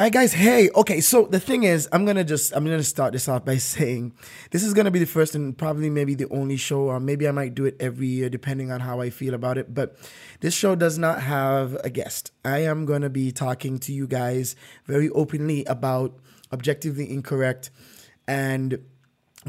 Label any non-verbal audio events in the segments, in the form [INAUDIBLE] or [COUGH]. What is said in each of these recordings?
All right, guys. Hey, okay. So the thing is, I'm gonna just I'm gonna start this off by [LAUGHS] saying this is gonna be the first and probably maybe the only show, or maybe I might do it every year depending on how I feel about it. But this show does not have a guest. I am gonna be talking to you guys very openly about objectively incorrect and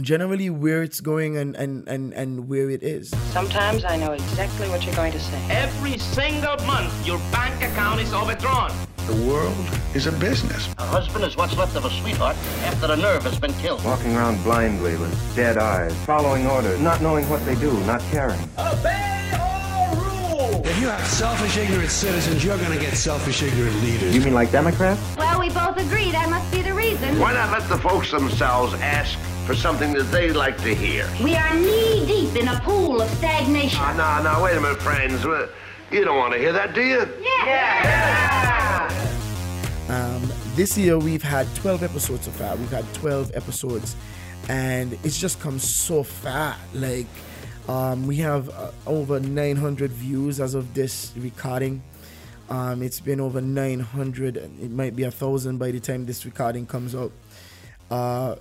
generally where it's going and, and, and, and where it is. Sometimes I know exactly what you're going to say. Every single month, your bank account is overdrawn. The world is a business. A husband is what's left of a sweetheart after the nerve has been killed. Walking around blindly with dead eyes, following orders, not knowing what they do, not caring. Obey all rules! If you have selfish, ignorant citizens, you're going to get selfish, ignorant leaders. You mean like Democrats? Well, we both agree that must be the reason. Why not let the folks themselves ask for something that they like to hear? We are knee deep in a pool of stagnation. Ah, no, no, wait a minute, friends. You don't want to hear that, do you? Um, this year we've had 12 episodes so far. We've had 12 episodes, and it's just come so far. Like, um, we have uh, over 900 views as of this recording. Um, it's been over 900. and It might be a thousand by the time this recording comes out. Uh,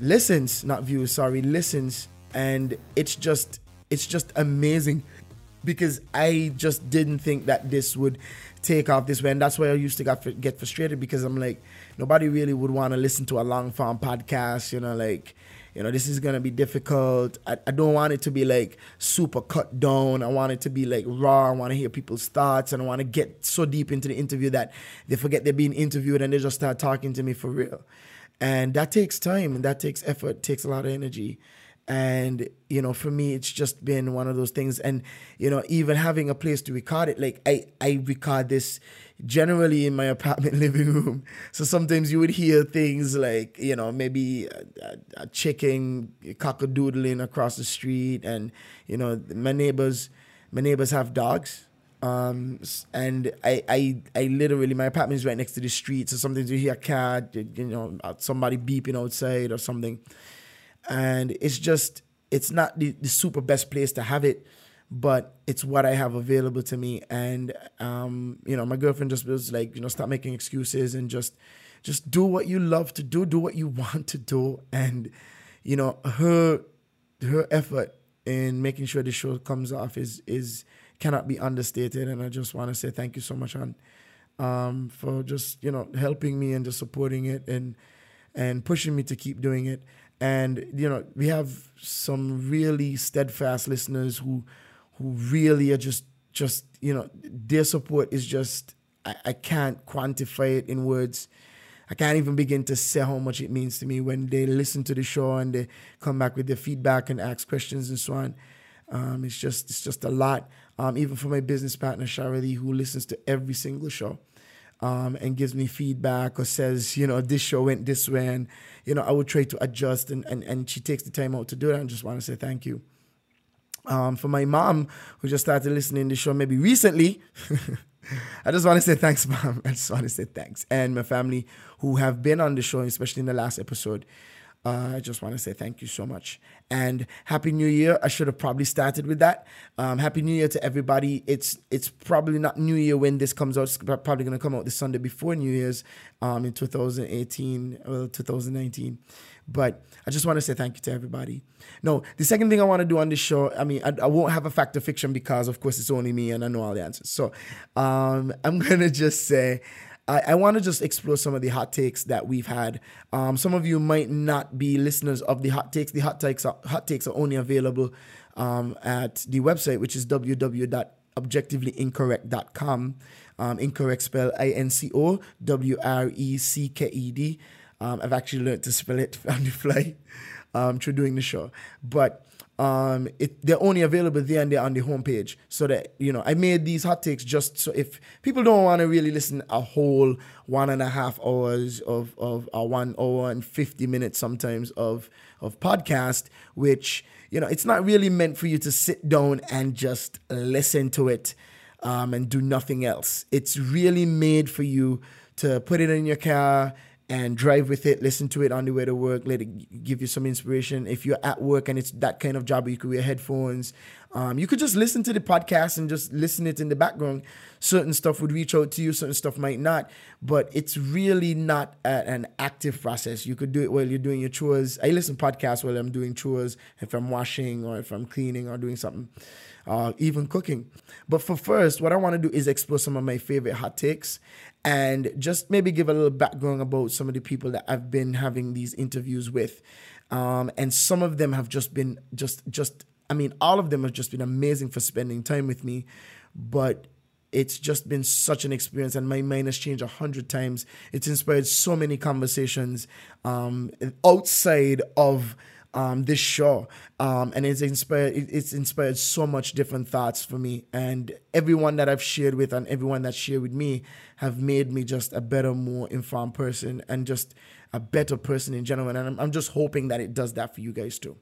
listens, not views. Sorry, listens, and it's just it's just amazing because I just didn't think that this would take off this way, and that's why I used to get get frustrated because I'm like nobody really would want to listen to a long form podcast, you know, like you know this is gonna be difficult. I, I don't want it to be like super cut down. I want it to be like raw. I want to hear people's thoughts, and I want to get so deep into the interview that they forget they're being interviewed and they just start talking to me for real. And that takes time and that takes effort, takes a lot of energy and you know for me it's just been one of those things. And you know even having a place to record it like i i record this generally in my [LAUGHS] apartment living room. So sometimes you would hear things like you know maybe a, a, a chicken cockadoodling across the street. And you know my neighbors my neighbors have dogs. Um, and I, I, I literally, my apartment is right next to the street. So sometimes you hear a cat, you know, somebody beeping outside or something and it's just it's not the, the, super best place to have it but it's what i have available to me. And um, you know my girlfriend just was like you know stop making excuses and just just do what you love to do do what you [LAUGHS] want to do. And you know her her effort in making sure the show comes off is is cannot be understated. And i just want to say thank you so much on um, for just you know helping me and just supporting it and and pushing me to keep doing it and you know we have some really steadfast listeners who who really are just just you know their support is just I, I can't quantify it in words I can't even begin to say how much it means to me when they listen to the show and they come back with their feedback and ask questions and so on. Um, it's just it's just a lot. Um, even for my business partner Shirley, who listens to every single show um, and gives me feedback or says, you know, this show went this way, and you know, I would try to adjust, and and, and she takes the time out to do that. I just want to say thank you. Um, for my mom, who just started listening to the show maybe recently, [LAUGHS] I just want to say thanks, mom. [LAUGHS] I just want to say thanks, and my family who have been on the show, especially in the last episode. Uh, I just want to say thank you so much and happy New Year. I should have probably started with that. Um, happy New Year to everybody. It's it's probably not New Year when this comes out. It's probably gonna come out this Sunday before New Year's, um, in 2018 well 2019. But I just want to say thank you to everybody. No, the second thing I want to do on this show, I mean, I, I, won't have a fact or fiction because, of course, it's only me and I know all the answers. So um, I'm [LAUGHS] gonna just say I, I want to just explore some of the hot takes that we've had. Um, some of you might not be listeners of the hot takes. The hot takes are, hot takes are only available um, at the website, which is www.objectivelyincorrect.com. Um, incorrect spell I N C O W R E C K E D. Um, I've actually learned to spell it [LAUGHS] on the fly um, through doing the show. But um, it, they're only available there and there on the homepage. So that, you know, I made these hot takes just so if people don't want to really listen a whole one and a half hours of, of a one hour and 50 minutes sometimes of, of podcast, which, you know, it's not really meant for you to sit down and just listen to it um, and do nothing else. It's really made for you to put it in your car, and drive with it. Listen to it on the way to work. Let it give you some inspiration. If you're at work and it's that kind of job where you could wear headphones, Um, you could just listen to the podcast and just listen it in the background. Certain stuff would reach out to you, certain stuff might not, but it's really not a, an active process. You could do it while you're doing your chores. I listen to podcasts while I'm doing chores, if I'm washing or if I'm cleaning or doing something, uh, even cooking. But for first, what I want to do is explore some of my favorite hot takes and just maybe give a little background about some of the people that I've been having these interviews with. Um, and some of them have just been just just I mean, all of them have just been amazing for spending time with me, but it's just been such an experience and my mind has changed a hundred times. It's inspired so many conversations um, outside of um, this show. Um, and it's inspired it's inspired so much different thoughts for me. And everyone that I've shared with and everyone that shared with me have made me just a better, more informed person and just a better person in general. And I'm, I'm just hoping that it does that for you guys too.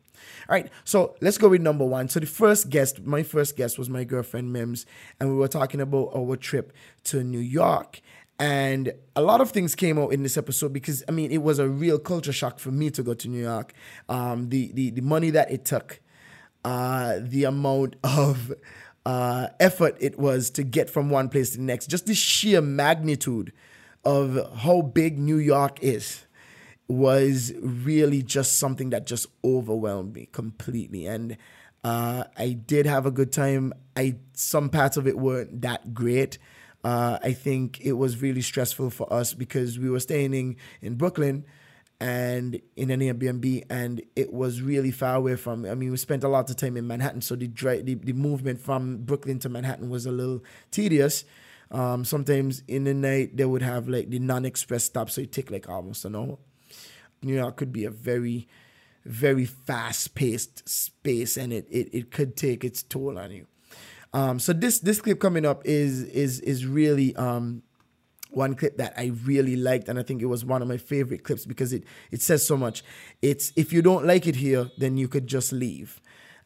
All right, so let's go with number one. So the first guest, my first guest was my girlfriend Mims, and we were talking about our trip to New York. And a lot of things came out in this episode because I mean it was a real culture shock for me to go to New York. Um, the the the money that it took, uh, the amount of uh, effort it was to get from one place to the next, just the sheer magnitude of how big New York is was really just something that just overwhelmed me completely. And uh, I did have a good time. I some parts of it weren't that great. Uh, I think it was really stressful for us because we were staying in, Brooklyn and in an Airbnb, and it was really far away from. I mean, we spent a lot of time in Manhattan, so the the, the movement from Brooklyn to Manhattan was a little tedious. Um, sometimes in the night they would have like the non-express stop, so it take like almost an hour. New York could be a very, very fast paced space and it, it, it could take its toll on you. Um, so this this clip coming up is is is really um, one clip that I really liked, and I think it was one of my favorite clips because it it says so much. It's if you don't like it here, then you could just leave.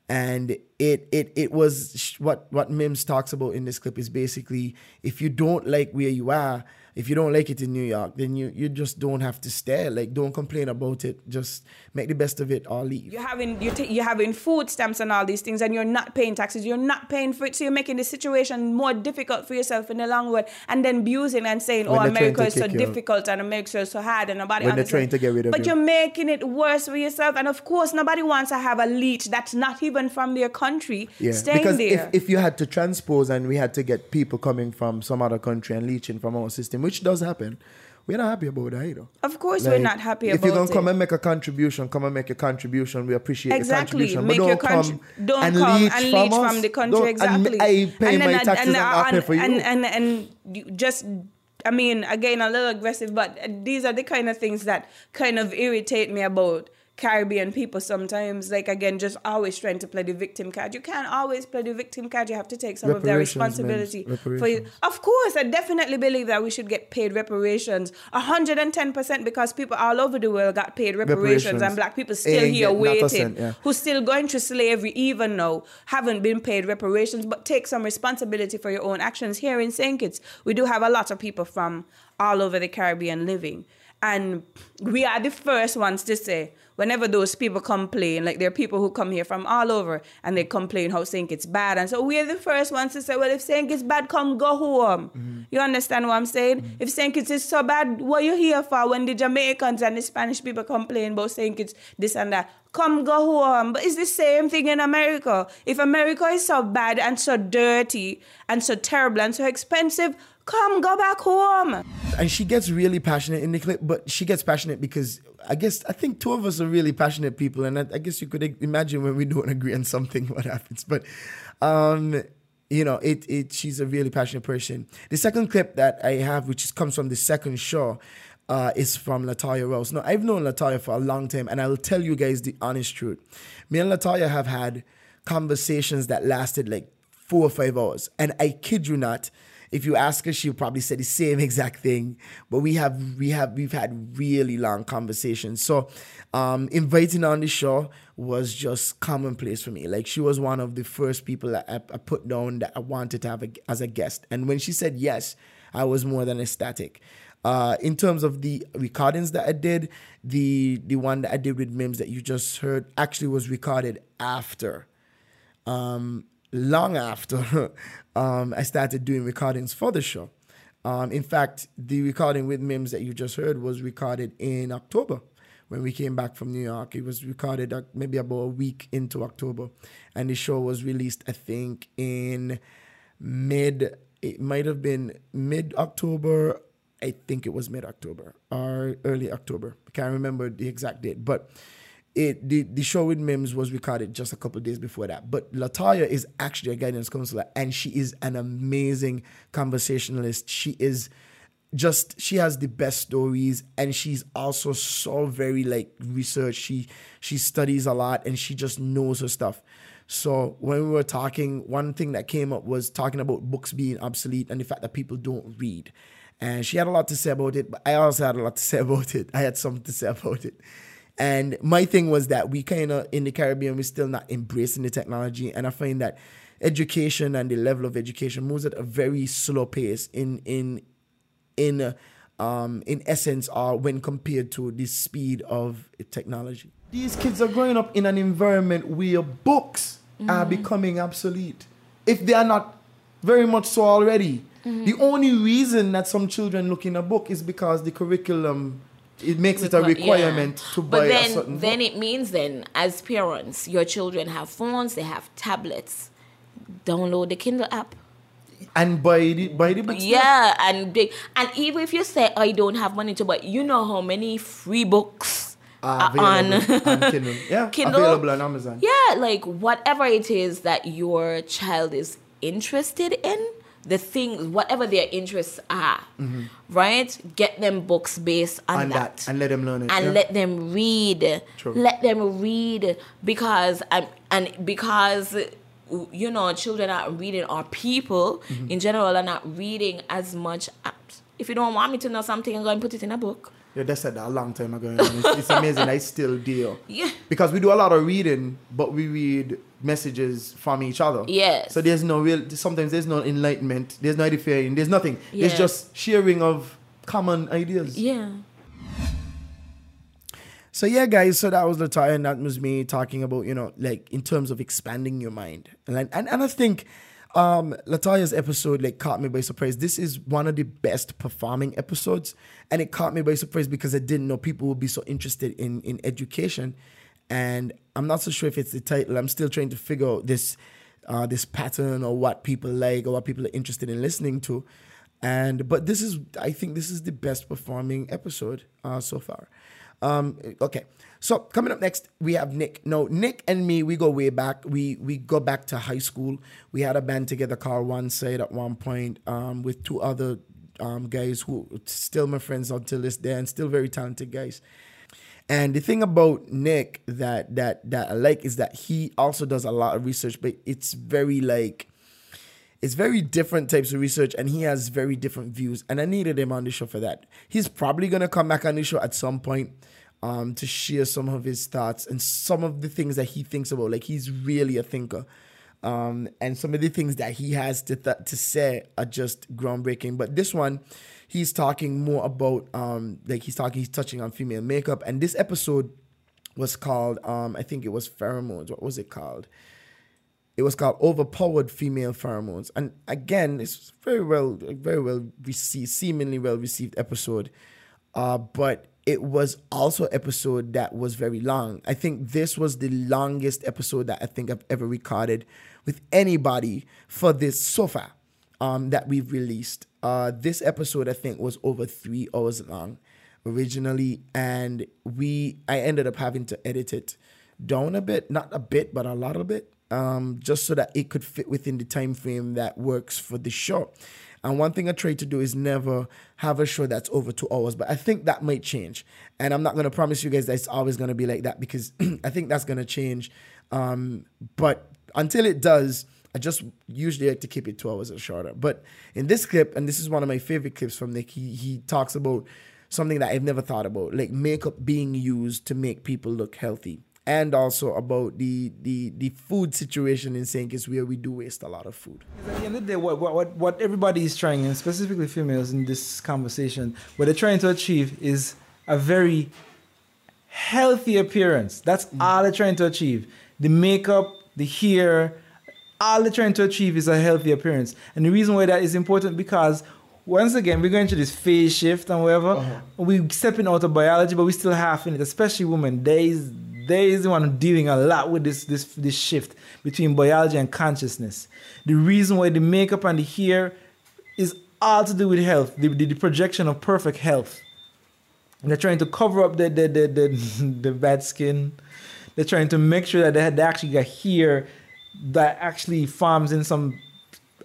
And it it it was what what Mims talks about in this clip is basically if you don't like where you are, if you don't like it in New York, then you you just don't have to stay. Like don't complain about it. Just make the best of it or leave. You're having you you're having food stamps and all these things, and you're not paying taxes. You're not paying for it, so you're making the situation more difficult for yourself in the long run. And then abusing and saying, When "Oh, America is so difficult and America is so hard," and nobody. When they're understands. trying to get rid of it. But you. you're making it worse for yourself, and of course, nobody wants to have a leech that's not even from their country Yeah, staying because there. if, if you had to transpose and we had to get people coming from some other country and leeching from our system, which does happen, we're not happy about that either. of course, we're not happy about it. if you're gonna it. come and make a contribution, come and make a contribution. We appreciate Exactly. the contribution. Make but your don't come don't and come leech and from leech us. from the country. Don't- exactly. And I pay my then- taxes and, I pay and, for you. and, and, and just, I mean, again, a little aggressive, but these are the kind of things that kind of irritate me about Caribbean people sometimes. Like, again, just always trying to play the victim card. You can't always play the victim card. You have to take some of their responsibility. For you. Of course, I definitely believe that we should get paid reparations. 110% because people all over the world got paid reparations, Reparations. and black people still Ain't here waiting yeah. who's still going through slavery even now haven't been paid reparations but take some responsibility for your own actions here in st kitts we do have a lot of people from all over the caribbean living and we are the first ones to say whenever those people complain like there are people who come here from all over and they complain how st kitts bad and so we're the first ones to say well if st kitts bad come go home. Mm-hmm. You understand what i'm saying? Mm-hmm. If st kitts is so bad what you here for when the jamaicans and the spanish people complain about st kitts this and that? Come go home. But it's the same thing in America. If America is so bad and so dirty and so terrible and so expensive, come go back home. and she gets really passionate in the clip, but she gets passionate because I guess I think two of us are really passionate people, and I, I guess you could imagine when we don't agree on something [LAUGHS] what happens. But um, you know, it it she's a really passionate person. The second clip that I have, which comes from the second show. Uh, is from Latoya Rose. Now, I've known Latoya for a long time, and I will tell you guys the honest truth. Me and Latoya have had conversations that lasted like four or five hours. And I kid you not, if you ask her, she'll probably say the same exact thing. But we have we have we've had really long conversations. So um inviting her on the show was just commonplace for me. Like she was one of the first people that I, I put down that I wanted to have a, as a guest. And when she said yes, I was more than ecstatic. Uh, in terms of the recordings that I did, the the one that I did with Mims that you just heard actually was recorded after um, long after [LAUGHS] um, I started doing recordings for the show. Um, in fact, the recording with Mims that you just heard was recorded in October when we came back from New York. It was recorded uh, maybe about a week into October, and the show was released, I think, in mid. It might have been mid October. I think it was mid October or early October. I can't remember the exact date, but it the, the show with Mims was recorded just a couple days before that. But Latoya is actually a guidance counselor and she is an amazing conversationalist. She is just she has the best stories and she's also so very like research. She she studies a lot and she just knows her stuff. So when we were talking, one thing that came up was talking about books being obsolete and the fact that people don't read. And she had a lot to say about it, but I also had a lot to say [LAUGHS] about it. I had something to say about it. And my thing was that we kind of in the Caribbean we're still not embracing the technology, and I find that education and the level of education moves at a very slow pace in in in uh, um, in essence, or when compared to the speed of technology. These kids are growing up in an environment where books are becoming obsolete, if they are not very much so already. The only reason that some children look in a book is because the curriculum it makes it a requirement yeah. to but buy a then, certain then book. it means then as parents your children have phones they have tablets download the kindle app and buy the buy the books. yeah and they, and even if you say i don't have money to buy you know how many free books are are on available on Kindle. [LAUGHS] Yeah, Kindle. available on Amazon. yeah like whatever it is that your child is interested in the things whatever their interests are right get them books based on, Mm-hmm. On that. that, and let them learn it. and yeah. let them read True. let them read because um, and because you know children are reading or people Mm-hmm. in general are not reading as much if you don't want me to know something i'm going to put it in a book Yeah, they said that a long time ago. It's, it's amazing. I still do. [LAUGHS] Yeah. Because we do a lot of reading, but we read messages from each other. Yes. So there's no real. Sometimes there's no enlightenment. There's no edifying. There's nothing. It's just sharing of common ideas. yeah So yeah, guys. So that was Latoya, and that was me talking about you know like in terms of expanding your mind, and and, and I think um Latoya's episode like caught me by surprise. This is one of the best performing episodes, and it caught me by surprise because I didn't know people would be so interested in in education, and I'm not so sure if it's the title. I'm still trying to figure out this uh this pattern or what people like or what people are interested in listening to. And but this is I think this is the best performing episode uh so far. Um, okay, so coming up next, we have Nick. No, Nick and me, we go way back. We we go back to high school. We had a band together called One Side at one point um, with two other um, guys who still my friends until this day and still very talented guys. And the thing about Nick that that that I like is that he also does a lot of research, but it's very like it's very different types of research and he has very different views. And i needed him on the show for that. He's probably to come back on the show at some point um, to share some of his thoughts and some of the things that he thinks about. Like he's really a thinker. Um, and some of the things that he has to, th- to say are just groundbreaking. But this one he's talking more about um, like he's talking he's touching on female makeup and this episode was called um, i think it was pheromones what was it called it was called Overpowered Female Pheromones. And again, it's very well, very well received, seemingly well received episode. Uh, but it was also episode that was very long. I think this was the longest episode that I think I've ever recorded with anybody for this so far um, that we've released. Uh, this episode I think was over three hours long originally, and we I ended up having to edit it down a bit, not a bit, but a lot of bit, um, just so that it could fit within the time frame that works for the show. And one thing I try to do is never have a show that's over two hours, but I think that might change. And I'm not to promise you guys that it's always to be like that because [CLEARS THROAT] I think that's to change. Um, but until it does, I just usually like to keep it two hours or shorter. But in this clip, and this is one of my favorite clips from Nick, he, he talks about something that I've never thought about, like makeup being used to make people look healthy and also about the the the food situation in St. Kitts where we do waste a lot of food. At the end of the day, what, what, what everybody is trying, and specifically females in this conversation, what they're trying to achieve is a very healthy appearance. That's mm. all they're trying to achieve. The makeup, the hair, all they're trying to achieve is a healthy appearance. And the reason why that is important because once again, we're going through this phase shift and whatever. Uh-huh. We're stepping out of biology, but we still half in it, especially women. They is they is the one dealing a lot with this this this shift between biology and consciousness. The reason why the makeup and the hair is all to do with health, the, the, the projection of perfect health. And they're trying to cover up the the, the, the, [LAUGHS] the bad skin. They're trying to make sure that they, had, they actually got hair that actually forms in some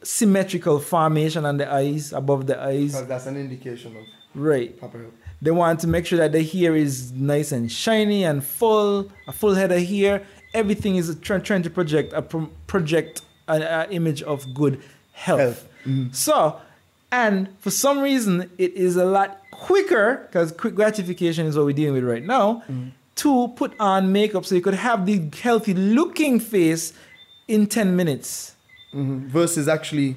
symmetrical formation on the eyes, above the eyes. Because that's an indication of Right. proper health. They want to make sure that the hair is nice and shiny and full, a full head of hair. Everything is try, trying to project a pro- project an image of good health. Health. Mm-hmm. So, and for some reason, it is a lot quicker because quick gratification is what we're dealing with right now. Mm-hmm. To put on makeup so you could have the healthy looking face in ten minutes. Mhm. Versus actually,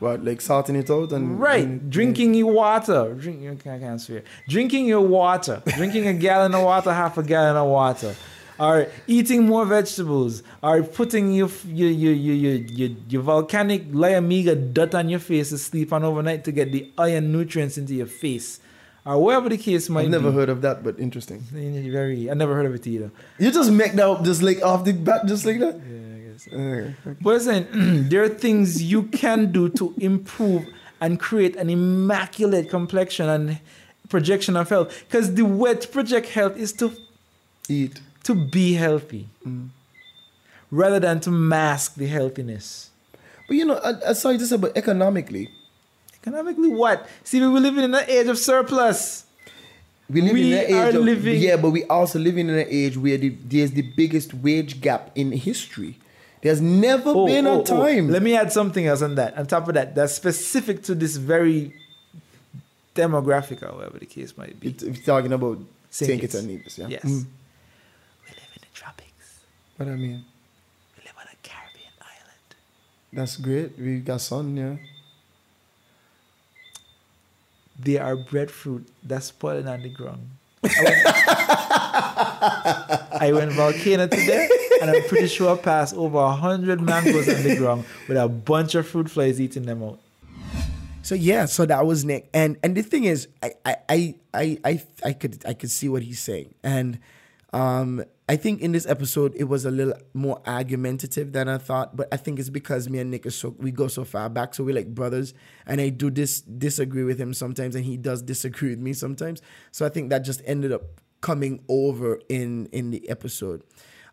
what, like sorting it out and. Right, and- drinking your water. Drink. I can't swear. Drinking your water. Drinking a gallon of water, half a gallon of water. Or eating more vegetables. Or putting your your your your your, your, volcanic Liamuiga dirt on your face to sleep on overnight to get the iron nutrients into your face. Or whatever the case might be. I've never be. heard of that, but interesting. Very. I never heard of it either. You just make that up just like off the bat, just like that? Yeah, Okay. But I'm [CLEARS THROAT] there are things you can do to improve and create an immaculate complexion and projection of health. Because the way to project health is to Eat. to be healthy, mm. rather than to mask the healthiness. But you know, I, I saw you just about economically. Economically, what? See, we're living in an age of surplus. We live We in an age are of, living- yeah, but we also living in an age where the, there's the biggest wage gap in history. There's never Oh, been oh, a oh. time. Let me add something else on that. On top of that, that's specific to this very demographic, or whatever the case might be. It- We're talking about Saint Saint Kitts. Kitts and Nevis, yeah. Yes. Mm. We live in the tropics. What I mean, We live on a Caribbean island. that's great. We got sun, yeah. They are breadfruit that's spoiling on the ground. [LAUGHS] I went volcano today, and I'm pretty sure I passed over a hundred mangoes on the ground with a bunch of fruit flies eating them out. So yeah, so that was Nick, and and the thing is, I I I I I, I could I could see what he's saying, and um I think in this episode it was a little more argumentative than I thought, but I think it's because me and Nick are so we go so far back, so we're like brothers, and I do this disagree with him sometimes, and he does disagree with me sometimes. So I think that just ended up coming over in in the episode.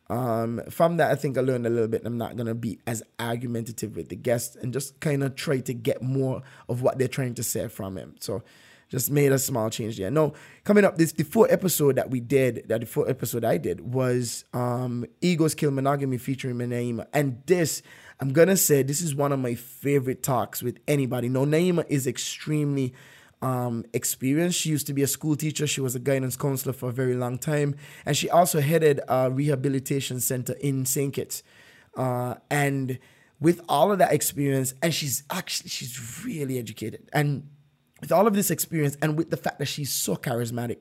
Um, from that, I think I learned a little bit. I'm not gonna be as argumentative with the guests and just kind of try to get more of what they're trying to say from him. So, just made a small change there. No, coming up, this the fourth episode that we did, that the fourth episode I did was um, "Egos Kill Monogamy" featuring Naima, and this. I'm gonna say this is one of my favorite talks with anybody. No, Naima is extremely um, experience. She used to be a school teacher. She was a guidance counselor for a very long time, and she also headed a rehabilitation center in St. Kitts. Uh, and with all of that experience, and she's actually she's really educated, and with all of this experience, and with the fact that she's so charismatic,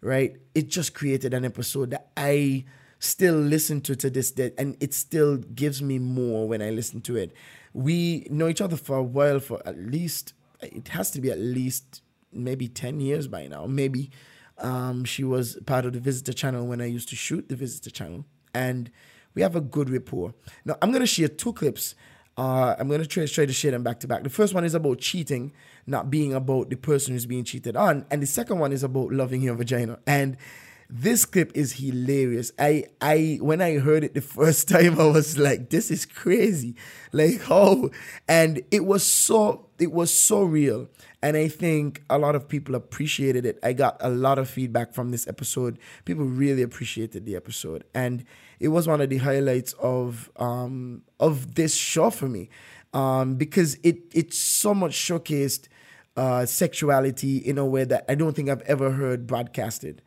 right? It just created an episode that I still listen to to this day, and it still gives me more when I listen to it. We know each other for a while, for at least it has to be at least maybe 10 years by now maybe um, she was part of the visitor channel when i used to shoot the visitor channel and we have a good rapport now i'm going to share two clips uh, i'm going to try, try to share them back to back the first one is about cheating not being about the person who's being cheated on and the second one is about loving your vagina and this clip is hilarious. I I when I heard it the [LAUGHS] first time, I was like, "This is crazy!" Like how, and it was so it was so real, and I think a lot of people appreciated it. I got a lot of feedback from this episode. People really appreciated the episode, and it was one of the highlights of um of this show for me, um because it it so much showcased uh sexuality in a way that I don't think I've ever heard broadcasted.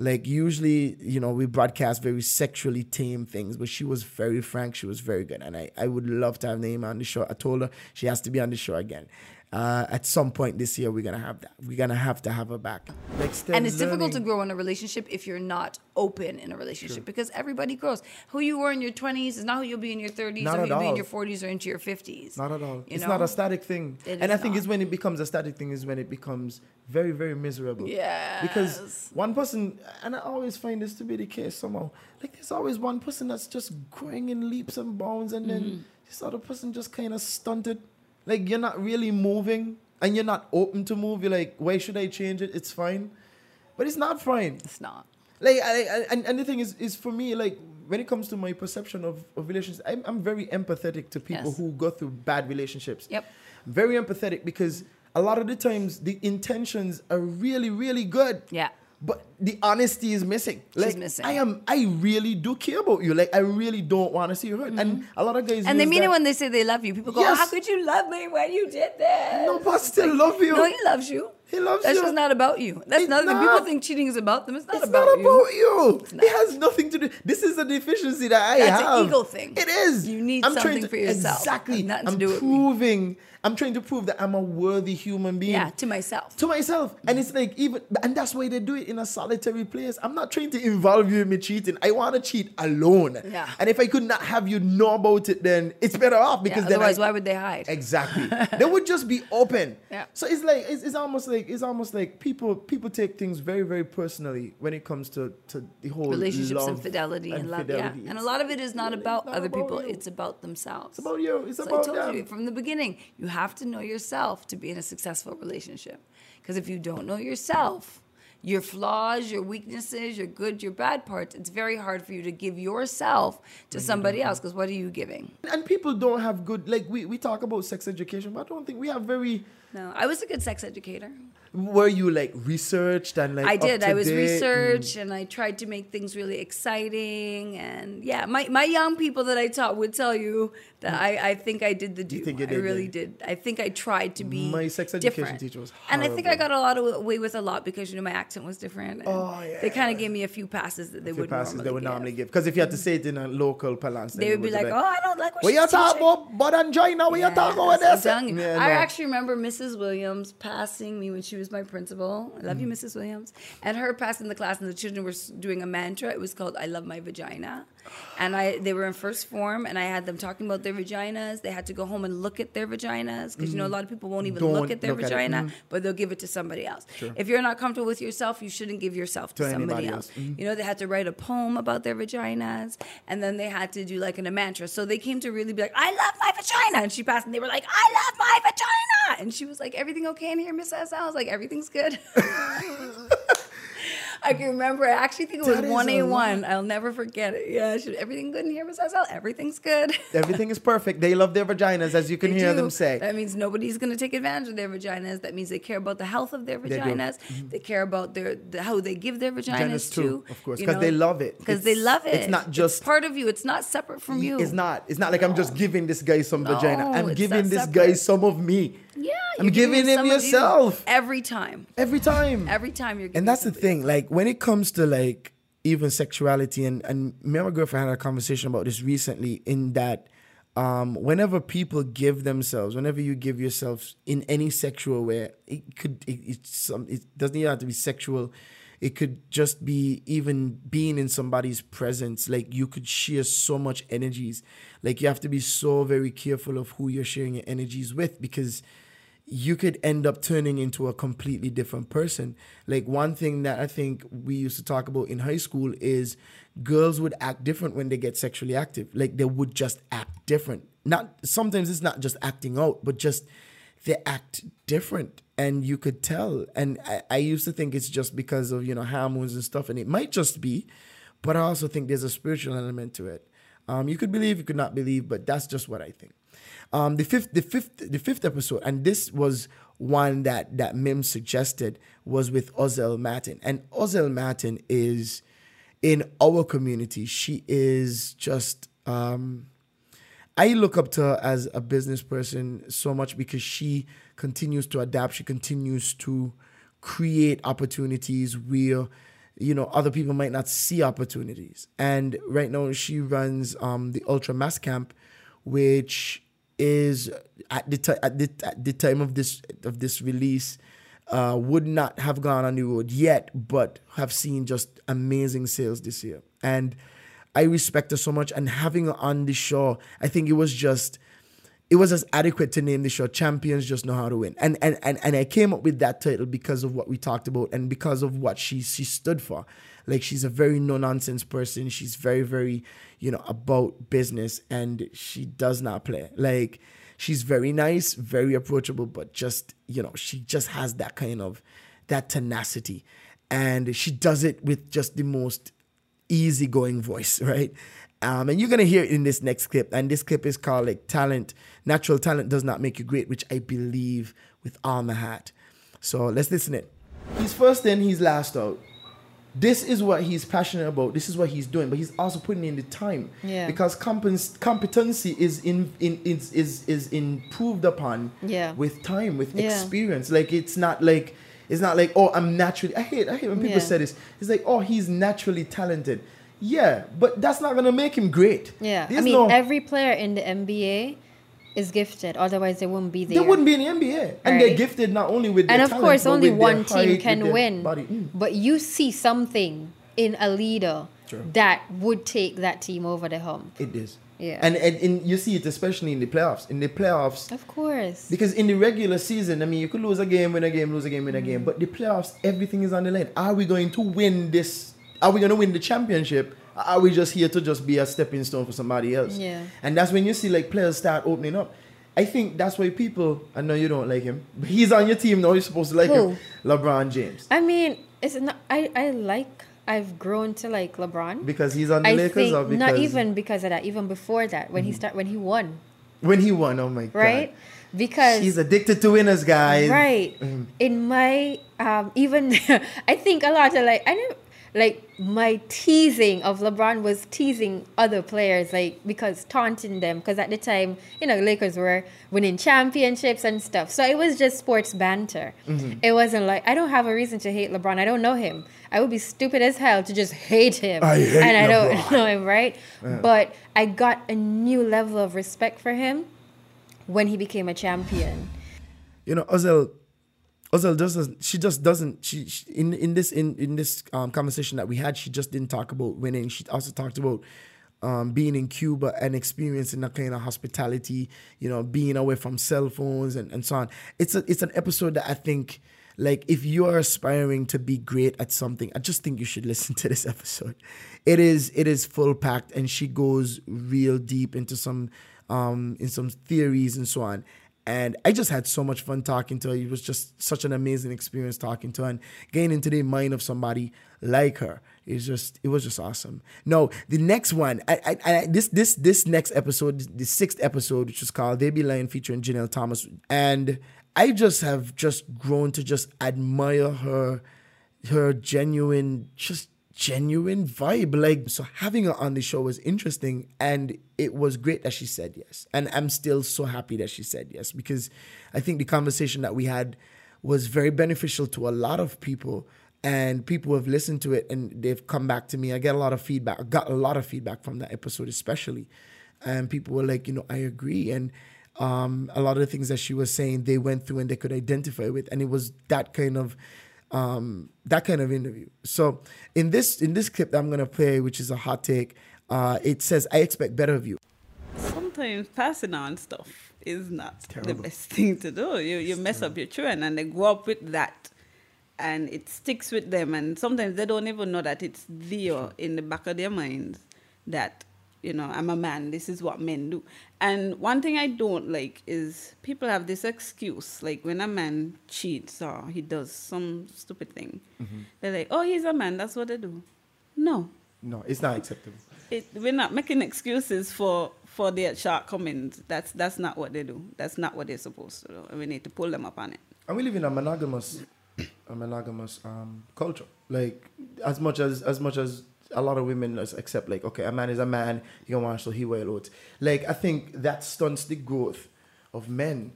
Like usually, you know, we broadcast very sexually tame things, but she was very frank. She was very good, and I, I would love to have Naima on the show. I told her she has to be on the show again, uh, at some point this year we're gonna have that. We're gonna have to have her back. Like and it's difficult to grow in a relationship if you're not open in a relationship because everybody grows. Who you were in your 20s is not who you'll be in your 30s or who you'll be in your 40s or into your 50s. Not at all. You it's know? not a static thing. It and I think not. it's when it becomes a static thing is when it becomes very, very miserable. Yeah. Because one person, and I always find this to be the case somehow, like there's always one person that's just growing in leaps and bounds, and Mm-hmm. then this other person just kind of stunted. Like you're not really moving, and you're not open to move. You're like, why should I change it? It's fine. But it's not fine. It's not. Like, I, I, and, and the thing is, is for me, like, when it comes to my perception of, of relationships, I'm, I'm very empathetic to people Yes. who go through bad relationships. Yep. Very empathetic because a lot of the times the intentions are really, really good. Yeah. But the honesty is missing. Like missing. I am I really do care about you. Like I really don't want to see you hurt. And a lot of guys Mm-hmm. And they mean it when they say they love you. People go, Yes. "How could you love me when you did this?" No, but I still love you. No, he loves you. He loves That's you. That's just not about you. That's It's another thing. not. People think cheating is about them. It's not It's about not you. about you. It has nothing to do. This is a deficiency that I That's an have. ego thing. It is. You need trying something to- for yourself. Exactly. Nothing to I'm do with me. proving. I'm trying to prove that I'm a worthy human being. Yeah, to myself. To myself. And it's like even and that's why they do it in a solitary place. I'm not trying to involve you in me cheating. I want to cheat alone. Yeah. And if I could not have you know about it, then it's better off because Yeah, then otherwise, I, why would they hide? Exactly. they would just be open. [LAUGHS] Yeah. So it's like it's, it's almost like it's almost like people people take things very very personally when it comes to to the whole relationships and fidelity and, love. fidelity. Yeah, and a lot of it is not about not other about people; you. it's about themselves. It's about you. It's So about I told them. you from the beginning, you have to know yourself to be in a successful relationship. Because if you don't know yourself, your flaws, your weaknesses, your good, your bad parts, it's very hard for you to give yourself to somebody else. Because what are you giving? And people don't have good like we, we talk about sex education, but I don't think we have very. No, I was a good sex educator. Were you like researched and like I did. I was date? research mm. and I tried to make things really exciting. And yeah, my, my young people that I taught would tell you that mm. I, I think I did the do. You think you did, I really yeah. did. I think I tried to be My sex education different. teacher was And I think I got a lot away with a lot because you know my accent was different. Oh, They kind of gave me a few passes that they would passes normally they would give. normally give because if you had to mm. say it in a local parlance, They would be like, "Oh, I don't like what What you she's talk about? But angina, what you talk about this? I'm telling you. Yeah, I actually remember Mrs. Williams passing me when she was my principal. I love you, Mm. Mrs. Williams. And her passing the class, and the children were doing a mantra. It was called "I love my vagina," and I they were in first form, and I had them talking about their vaginas. They had to go home and look at their vaginas because you know a lot of people won't even look Mm. Don't at their look at vagina, Mm. but they'll give it to somebody else. Sure. If you're not comfortable with yourself, you shouldn't give yourself to, To somebody else. else. Mhm. You know, they had to write a poem about their vaginas, and then they had to do like an, a mantra. So they came to really be like, I love my vagina. And she passed, and they were like, I love my vagina. And she was like, Everything okay in here, Miss S? I was like, Everything's good. [LAUGHS] I can remember. I actually think it was That is a one A one. I'll never forget it. Yeah, she, everything good in here, Miss S? Everything's good. [LAUGHS] Everything is perfect. They love their vaginas, as you can They hear do. them say. That means nobody's going to take advantage of their vaginas. That means they care about the health of their They do. vaginas. Mm-hmm. They, care about their the, how they give their vaginas, Vaginas too, to, of course, because they love it. Because they love it. it's not just- part of you. It's not separate from you. It's not. It's not like I'm just giving this guy some No, vagina. I'm giving this separate. guy some of me. Yeah, I'm you're giving him yourself. every time. Every time. Every time you're. Giving and that's the thing. Like when it comes to like even sexuality, and and me and my girlfriend had a conversation about this recently. In that, um, whenever people give themselves, whenever you give yourself in any sexual way, it could it, it's some. It doesn't even have to be sexual. It could just be even being in somebody's presence. Like you could share so much energies. Like you have to be so very careful of who you're sharing your energies with because you could end up turning into a completely different person. Like one thing that I think we used to talk about in high school is girls would act different when they get sexually active. Like they would just act different. Not sometimes it's not just acting out, but just they act different and you could tell. And I, I used to think it's just because of, you know, hormones and stuff, and it might just be, but I also think there's a spiritual element to it. Um, you could believe, you could not believe, but that's just what I think. Um, the fifth, the fifth, the fifth episode, and this was one that that Mim suggested was with Ozel Martin, and Ozel Martin is in our community. She is just. Um, I look up to her as a business person so much because she continues to adapt. She continues to create opportunities where you know other people might not see opportunities. And right now she runs um, the Ultra Mass Camp, which is at the time at the, at the time of this of this release uh, would not have gone on the road yet, but have seen just amazing sales this year. And I respect her so much. And having her on the show, I think it was just it was as adequate to name the show champions just know how to win and and and, and i came up with that title because of what we talked about and because of what she she stood for like she's a very no nonsense person she's very very you know about business and she does not play like she's very nice very approachable but just you know she just has that kind of that tenacity and she does it with just the most easygoing voice [LAUGHS] right um, and you're gonna hear it in this next clip, and this clip is called like "Talent, Natural Talent Does Not Make You Great," which I believe with all my heart. So let's listen it. He's first in, he's last out. This is what he's passionate about. This is what he's doing, but he's also putting in the time. Yeah. Because compens- competency is in, in is, is is improved upon Yeah. with time, with Yeah. experience. Like it's not like it's not like oh I'm naturally. I hate I hate when people Yeah. say this. It's like oh he's naturally talented. Yeah, but that's not gonna make him great. Yeah, There's I mean, no- every player in the NBA is gifted. Otherwise, they wouldn't be there. They wouldn't be in the NBA, and they're gifted not only with their and of talent, course, only one team height, can win. Mm. But you see something in a leader True. that would take that team over the hump. It is. Yeah. And, and and you see it especially in the playoffs. In the playoffs, Of course. because in the regular season, I mean, you could lose a game, win a game, lose a game, win a game. But the playoffs, everything is on the line. Are we going to win this? Are we going to win the championship? Are we just here to just be a stepping stone for somebody else? Yeah. And that's when you see like players start opening up. I think that's why people. I know you don't like him, [LAUGHS] but he's on your team now. You're supposed to like Who? him. LeBron James. I mean, it's not. I I like. I've grown to like LeBron Because he's on the I Lakers think not even because of that. Even before that, when he Mhm. start when he won, When he won, oh my god. right? Because He's addicted to winners, guys. Right. Mhm. In my um even [LAUGHS] I think a lot of like I know like my teasing of LeBron was teasing other players like because taunting them because at the time you know Lakers were winning championships and stuff. So it was just sports banter. Mhm. it wasn't like I don't have a reason to hate LeBron. I don't know him. I would be stupid as hell to just hate him. I hate and I don't [LAUGHS] know him right? Yeah. but I got a new level of respect for him when he became a champion. You know, Ozil, Ozil doesn't. She just doesn't. She, she in in this in in this um, conversation that we had, she just didn't talk about winning. She also talked about um, being in Cuba and experiencing that kind of hospitality. You know, being away from cell phones and, and so on. It's a it's an episode that I think. Like if you are aspiring to be great at something, I just think you should [LAUGHS] listen to this episode. It is it is full packed and she goes real deep into some um in some theories and so on. And I just had so much fun talking to her. It was just such an amazing experience talking to her and getting into the mind of somebody like her. It's just it was just awesome. No, the next one, I, I, I this this this next episode, the sixth episode, which is called "They Be Lying," featuring Janelle Thomas, and I just have just grown to just admire her, her genuine, just genuine vibe. Like, so having her on the show was interesting and it was great that she said yes. And I'm still so happy that she said yes because I think the conversation that we had was very beneficial to a lot of people and people have listened to it and they've come back to me. I get a lot of feedback. I got a lot of feedback from that episode, especially. And people were like, you know, I agree. And um, a lot of the things that she was saying, they went through and they could identify with. And it was that kind of um, that kind of interview. So in this in this clip that I'm gonna play, which is a hot take, uh, it says, "I expect better of you." sometimes passing on stuff is not the best [LAUGHS] thing to do. You you mess up your children and they grow up with that and it sticks with them and sometimes they don't even know that it's there in the back of their minds that you know I'm a man this is what men do and one thing I don't like is people have this excuse like when a man cheats or he does some stupid thing they're like oh he's a man that's what they do no No, it's not acceptable. It, we're not making excuses for for their shortcomings. That's that's not what they do. That's not what they're supposed to do. We need to pull them up on it. And we live in a monogamous, a monogamous um, culture. Like as much as as much as a lot of women accept, like okay, a man is a man. You can watch so he wear oats. Like I think that stunts the growth of men.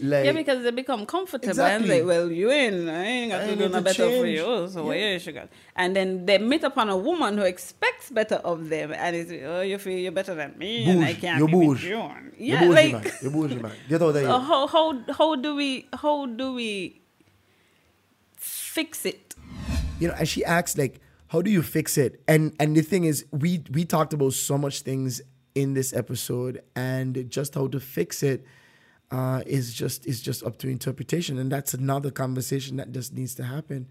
Like, yeah, because they become comfortable Exactly. and say, "Well, you ain't, I ain't got I to do no better for you." Oh, so Yeah. yeah, sugar. And then they meet upon a woman who expects better of them, and it's, "Oh, you feel you're better than me, and I can't You're be with bouge. you." You're Yeah, bougie, like man. You're bougie, man. Get out so [LAUGHS] uh, how how how do we how do we fix it? you know and she asks like how do you fix it and and the thing is we we talked about so much things in this episode and just how to fix it uh, is just is just up to interpretation and that's another conversation that just needs to happen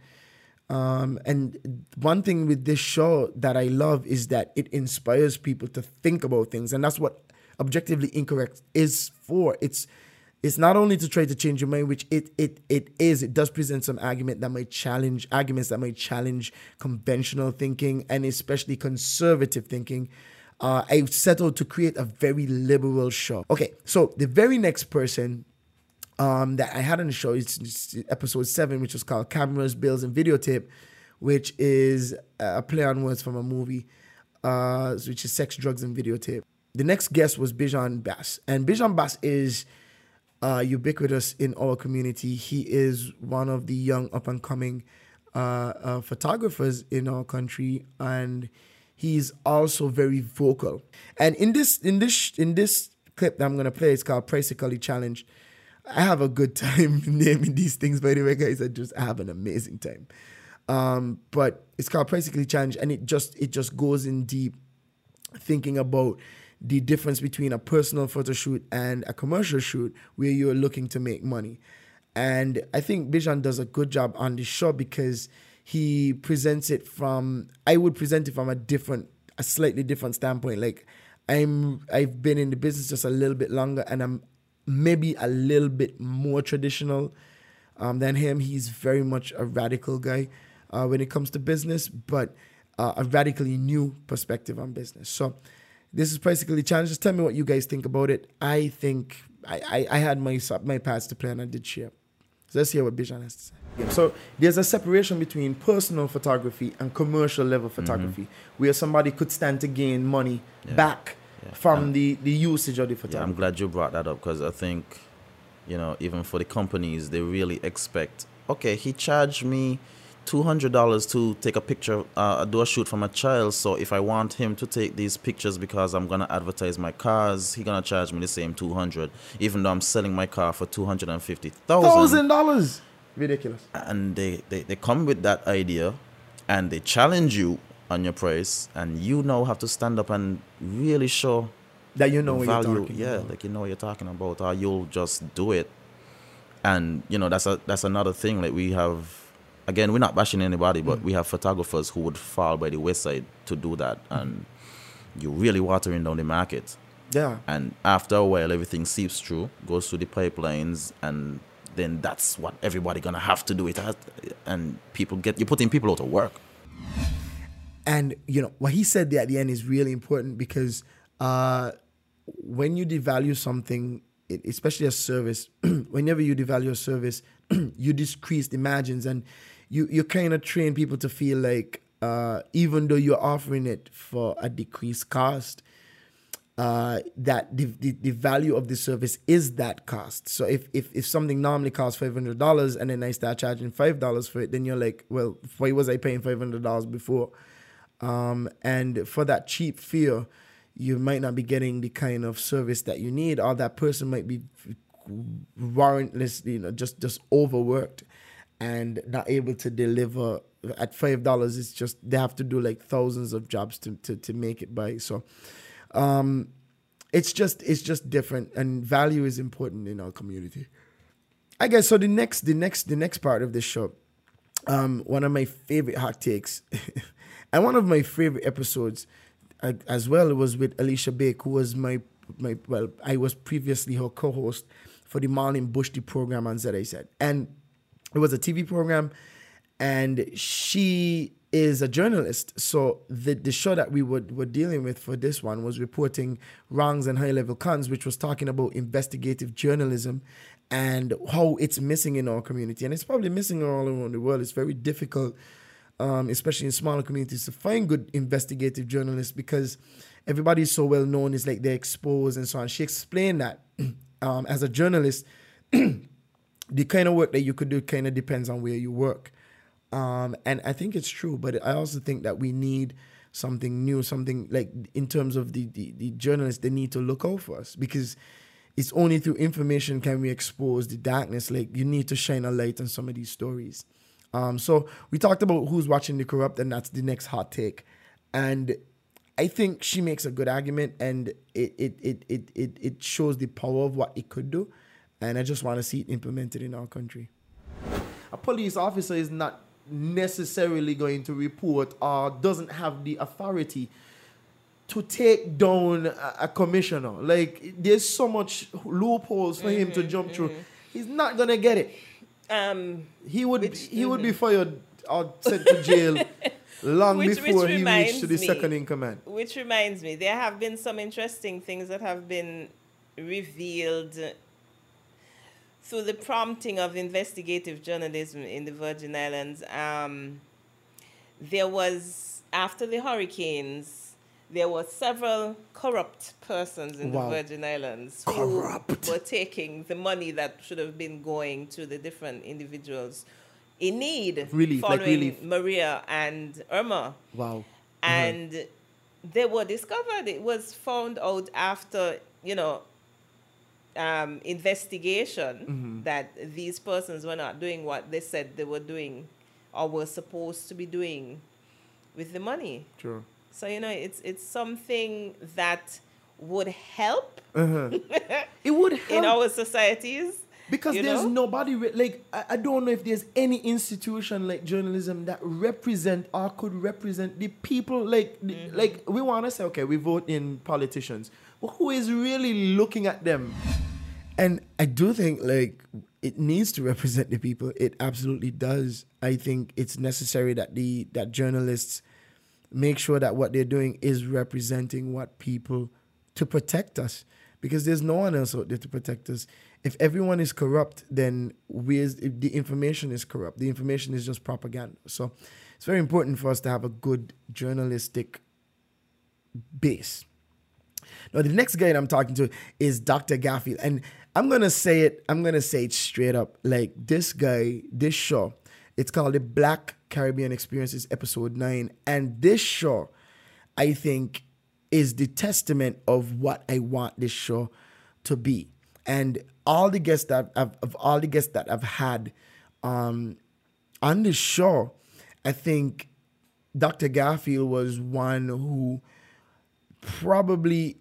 um, and one thing with this show that I love is that it inspires people to think about things, and that's what objectively incorrect is for. It's it's not only to try to change your mind, which it it it is. It does present some argument that might challenge arguments that might challenge conventional thinking and especially conservative thinking. Uh, I settled to create a very liberal show. Okay, so the very next person um, that I had on the show is is episode seven, which was called Cameras, Bills, and Videotape, which is a play on words from a movie, uh, which is Sex, Drugs, and Videotape. The next guest was Bijan Bass, and Bijan Bass is uh, ubiquitous in our community. He is one of the young up and coming uh, uh, photographers in our country, and he's also very vocal. And in this in this in this clip that I'm gonna play, it's called Practically Challenge. I have a good [LAUGHS] time naming these things, by the way, guys. I just have an amazing time. Um, but it's called Practically Challenge, and it just it just goes in deep thinking about the difference between a personal photo shoot and a commercial shoot where you're looking to make money. And I think Bijan does a good job on this show because he presents it from I would present it from a different a slightly different standpoint. Like I'm I've been in the business just a little bit longer and I'm maybe a little bit more traditional um, than him. He's very much a radical guy uh, when it comes to business, but uh, a radically new perspective on business. So this is basically challenge. Just tell me what you guys think about it. I think I, I, I had my my parts to play and I did share. So let's hear what Bijan has to say. So there's a separation between personal photography and commercial level photography, where somebody could stand to gain money Yeah. back from the, the usage of the photography. Yeah, I'm glad you brought that up because I think, you know, even for the companies, they really expect, okay, he charged me $200 to take a picture, uh, do a shoot from a child. So if I want him to take these pictures because I'm going to advertise my cars, he going to charge me the same 200 even though I'm selling my car for 250000 Thousand dollars. Ridiculous. and they, they, they come with that idea and they challenge you on your price and you now have to stand up and really show That you know the what you're value talking yeah about. like you know what you're talking about or you'll just do it and you know that's a that's another thing like we have again we're not bashing anybody but Mm. we have photographers who would fall by the wayside to do that and you're really watering down the market Yeah. and after a while everything seeps through goes through the pipelines and then that's what everybody gonna have to do it has- and people get you're putting people out of work. And you know what he said there at the end is really important because uh, when you devalue something, especially a service, [CLEARS THROAT] whenever you devalue a service, [CLEARS THROAT] you decrease the margins, and you you kind of train people to feel like uh, even though you're offering it for a decreased cost, uh, that the, the, the value of the service is that cost. So if, if, if something normally costs five hundred dollars and then I start charging five dollars for it, then you're like, well, why was I paying five hundred dollars before? Um, and for that cheap fare, you might not be getting the kind of service that you need, or that person might be warrantless, you know, just just overworked and not able to deliver at five dollars. It's just they have to do like thousands of jobs to to, to make it by. So um it's just it's just different and value is important in our community. I guess so the next the next the next part of this show, um, one of my favorite hot takes [LAUGHS] and one of my favorite episodes uh, as well was with Alicia Blake, who was my my well, I was previously her co-host for the Marlene Bushdie program on ZIZ. And it was a TV program and she is a journalist. So the, the show that we were, were dealing with for this one was reporting wrongs and high level cons, which was talking about investigative journalism and how it's missing in our community. And it's probably missing all around the world. It's very difficult, um, especially in smaller communities, to find good investigative journalists because everybody is so well known. It's like they're exposed and so on. She explained that [CLEARS THROAT] um, as a journalist, [CLEARS THROAT] the kind of work that you could do kind of depends on where you work. Um, and I think it's true, but I also think that we need something new, something like in terms of the, the, the journalists, they need to look out for us because it's only through information can we expose the darkness. Like you need to shine a light on some of these stories. Um, so we talked about who's watching the corrupt, and that's the next hot take. And I think she makes a good argument, and it it it it it, it shows the power of what it could do. And I just want to see it implemented in our country. A police officer is not necessarily going to report or doesn't have the authority to take down a, a commissioner. Like there's so much loopholes for mm-hmm, him to jump mm-hmm. through. He's not gonna get it. Um, he would which, he mm-hmm. would be fired or sent to jail [LAUGHS] long which, before which he reached to the me, second in command. Which reminds me, there have been some interesting things that have been revealed through the prompting of investigative journalism in the Virgin Islands. Um, there was after the hurricanes there were several corrupt persons in wow. the Virgin Islands corrupt. who were taking the money that should have been going to the different individuals in need relief, following like relief. Maria and Irma. Wow. And mm-hmm. they were discovered. It was found out after, you know, um, investigation mm-hmm. that these persons were not doing what they said they were doing or were supposed to be doing with the money. Sure. So you know, it's it's something that would help. Uh-huh. it would [LAUGHS] help in our societies because there's know? nobody re- like I, I, don't know if there's any institution like journalism that represent or could represent the people like mm-hmm. like we want to say okay we vote in politicians who is really looking at them and i do think like it needs to represent the people it absolutely does i think it's necessary that the that journalists make sure that what they're doing is representing what people to protect us because there's no one else out there to protect us. If everyone is corrupt, then where's the information is corrupt. The information is just propaganda. So it's very important for us to have a good journalistic base. Now the next guy I'm talking to is Dr. Garfield, and I'm gonna say it. I'm gonna say it straight up. Like this guy, this show, it's called the Black Caribbean Experiences, episode nine. And this show, I think, is the testament of what I want this show to be. And all the guests that I've, of all the guests that I've had um, on this show, I think Dr. Garfield was one who probably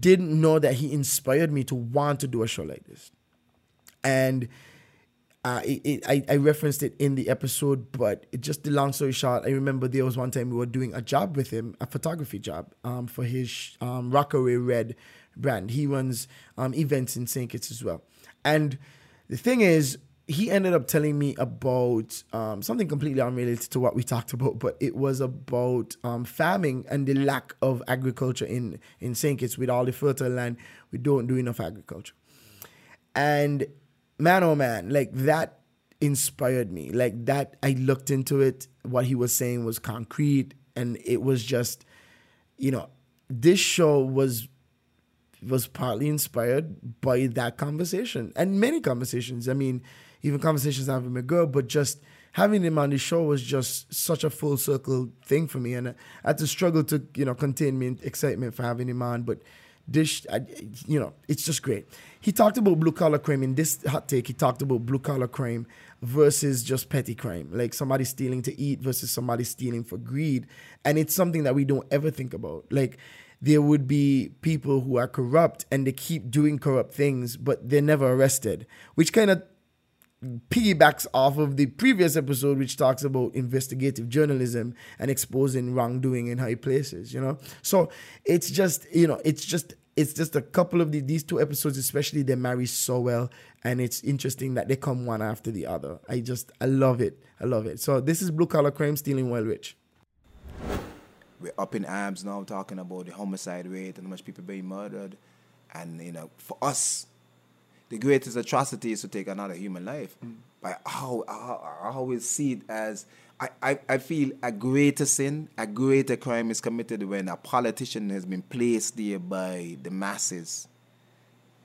didn't know that he inspired me to want to do a show like this. And uh, it, it, I, I referenced it in the episode, but it just the long story short, I remember there was one time we were doing a job with him, a photography job, um, for his um, Rockaway Red brand. He runs um, events in St. Kitts as well. And the thing is, he ended up telling me about um, something completely unrelated to what we talked about, but it was about um, farming and the lack of agriculture in, in St. Kitts. With all the fertile land, we don't do enough agriculture. And man oh man like that inspired me like that i looked into it what he was saying was concrete and it was just you know this show was was partly inspired by that conversation and many conversations i mean even conversations i have with my girl but just having him on the show was just such a full circle thing for me and i had to struggle to you know contain my excitement for having him on but this, you know, it's just great. He talked about blue collar crime in this hot take. He talked about blue collar crime versus just petty crime, like somebody stealing to eat versus somebody stealing for greed, and it's something that we don't ever think about. Like there would be people who are corrupt and they keep doing corrupt things, but they're never arrested, which kind of piggybacks off of the previous episode, which talks about investigative journalism and exposing wrongdoing in high places, you know? So it's just, you know, it's just it's just a couple of the, these two episodes especially they marry so well and it's interesting that they come one after the other. I just i love it. I love it. So this is blue collar crime stealing while rich. We're up in arms now talking about the homicide rate and how much people being murdered. And you know for us the greatest atrocity is to take another human life. Mm. But how, how I always see it as I, I, I feel a greater sin, a greater crime is committed when a politician has been placed there by the masses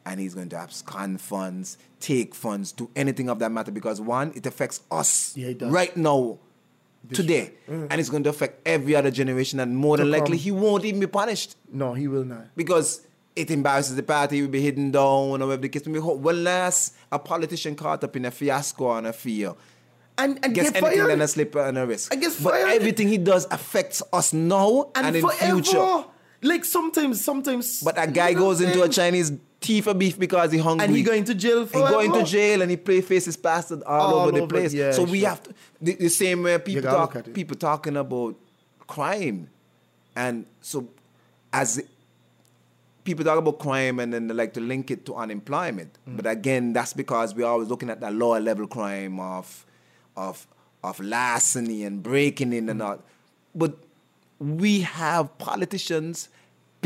and he's going to abscond funds, take funds, do anything of that matter because one, it affects us Yeah, it right now, today, Mm. and it's going to affect every other generation, and more than likely he won't even be punished No, he will not. because it embarrasses the party, we'll be hidden down, or whatever the case may be. When last a politician caught up in a fiasco and a fear, and, and gets get anything fired. than a slipper and a risk. I guess but fired. everything he does affects us now and, and, in forever. future. Like sometimes, sometimes. But that guy you know goes into a? Chinese tea for beef because he hungry. And he going to jail He going to jail and he play faces plastered all, All over the place. yeah, so we sure. have to the, the same way people talk people talking about crime. And so as people talk about crime and then they like to link it to unemployment. Mm. But again, that's because we're always looking at that lower level crime of of of larceny and breaking in Mm. and all. But we have politicians,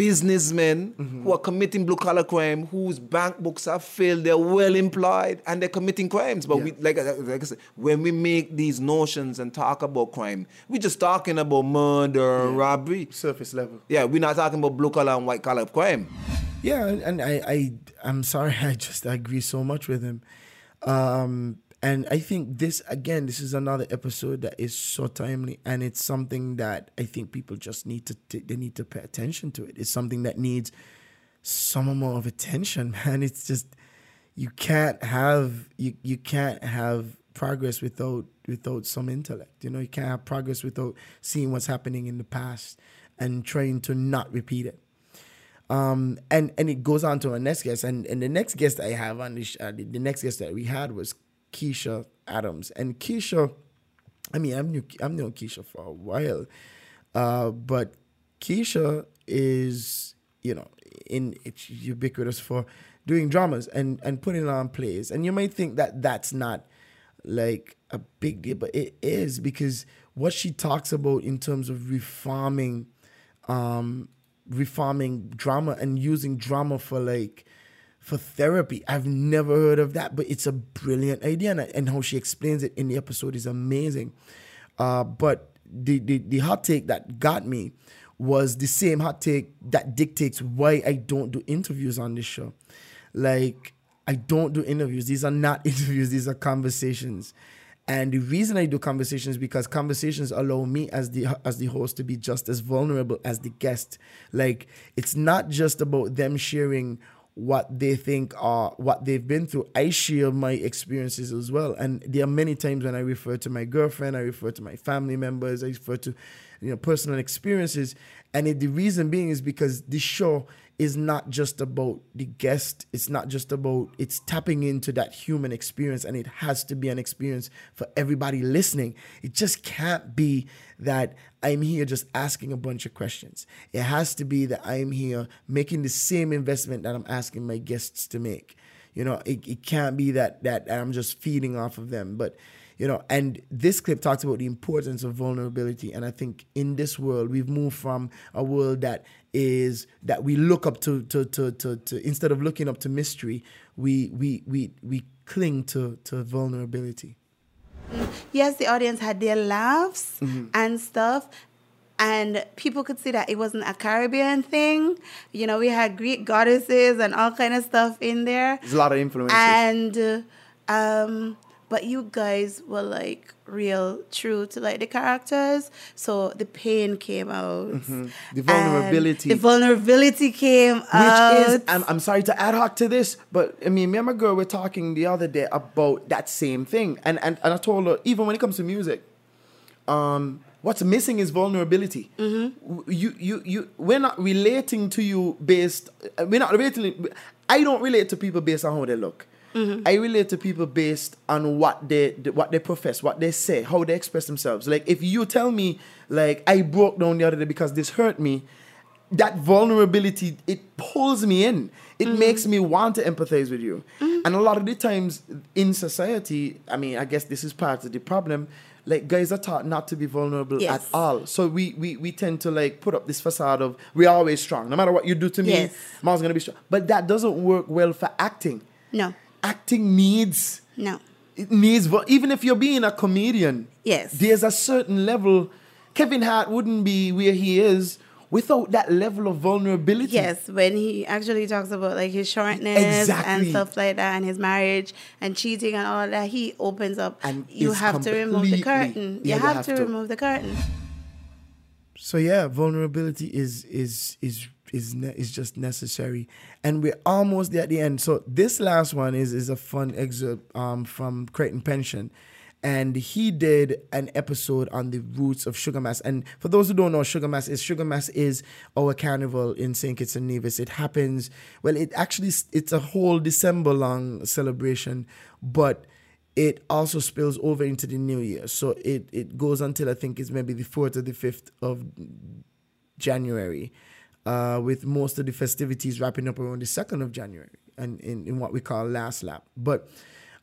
businessmen Mm-hmm. who are committing blue collar crime, whose bank books have failed, they're well employed and they're committing crimes. But we like, like I said, when we make these notions and talk about crime, we're just talking about murder, robbery. Surface level. Yeah, we're not talking about blue collar and white collar crime. Yeah, and and I, I I'm sorry, [LAUGHS] I just agree so much with him. Um and I think this again, this is another episode that is so timely and it's something that I think people just need to t- they need to pay attention to it. It's something that needs some more of attention, [LAUGHS] man. It's just you can't have you you can't have progress without without some intellect. You know, you can't have progress without seeing what's happening in the past and trying to not repeat it. Um, and and it goes on to our next guest, and and the next guest I have on uh, the, the next guest that we had was Keisha Adams, and Keisha, I mean, I'm new, I'm known Keisha for a while, uh, but Keisha is you know in it's ubiquitous for doing dramas and and putting on plays, and you might think that that's not like a big deal, but it is because what she talks about in terms of reforming um reforming drama and using drama for like for therapy. I've never heard of that, but it's a brilliant idea, and, and how she explains it in the episode is amazing. Uh, but the, the the hot take that got me was the same hot take that dictates why I don't do interviews on this show. Like I don't do interviews. These are not [LAUGHS] interviews. These are conversations. And the reason I do conversations because conversations allow me as the as the host to be just as vulnerable as the guest. Like it's not just about them sharing what they think are what they've been through. I share my experiences as well. And there are many times when I refer to my girlfriend, I refer to my family members, I refer to you know personal experiences. And it, the reason being is because this show is not just about the guest. It's not just about it's tapping into that human experience, and it has to be an experience for everybody listening. It just can't be that I'm here just asking a bunch of questions. It has to be that I'm here making the same investment that I'm asking my guests to make. You know, it, it can't be that that I'm just feeding off of them, but you know and this clip talks about the importance of vulnerability and i think in this world we've moved from a world that is that we look up to to to to, to instead of looking up to mystery we we we we cling to to vulnerability yes, the audience had their laughs Mm-hmm. and stuff. And people could see that it wasn't a Caribbean thing. You know, we had Greek goddesses and all kind of stuff in there. there's a lot of influences And uh, um, but you guys were like real true to like the characters. So the pain came out. Mhm. the vulnerability The vulnerability came which out. is I'm, I'm sorry to ad hoc to this but i mean me and my girl were talking the other day about that same thing and and, and i told her even when it comes to music um what's missing is vulnerability W- you you you we're not relating to you based uh, we're not relating i don't relate to people based on how they look Mm-hmm. I relate to people based on what they what they profess, what they say, how they express themselves. Like if you tell me, like I broke down the other day because this hurt me, that vulnerability it pulls me in. It mm-hmm. makes me want to empathize with you. Mm-hmm. And a lot of the times in society, I mean, I guess this is part of the problem. Like guys are taught not to be vulnerable Yes. at all. So we, we we tend to like put up this facade of we're always strong. No matter what you do to me, Yes. mom's gonna be strong. But that doesn't work well for acting. No. Acting needs No. it needs vo- even if you're being a comedian Yes. there's a certain level kevin hart wouldn't be where he is without that level of vulnerability. Yes, when he actually talks about like his shortness and stuff like that, and his marriage and cheating and all that, he opens up. And you have to remove the curtain. yeah, you you have, have to, to. remove the curtain. So yeah, vulnerability is is is is ne- is just necessary, and we're almost at the end. So this last one is is a fun excerpt um, from Creighton Pension, and he did an episode on the roots of Sugar Mas. And for those who don't know, Sugar Mas is Sugar Mas is our carnival in Saint Kitts and Nevis. It happens well. It actually it's a whole December long celebration, but it also spills over into the new year. So it, it goes until I think it's maybe the 4th or the 5th of January, uh, with most of the festivities wrapping up around the 2nd of January and in, in what we call last lap. But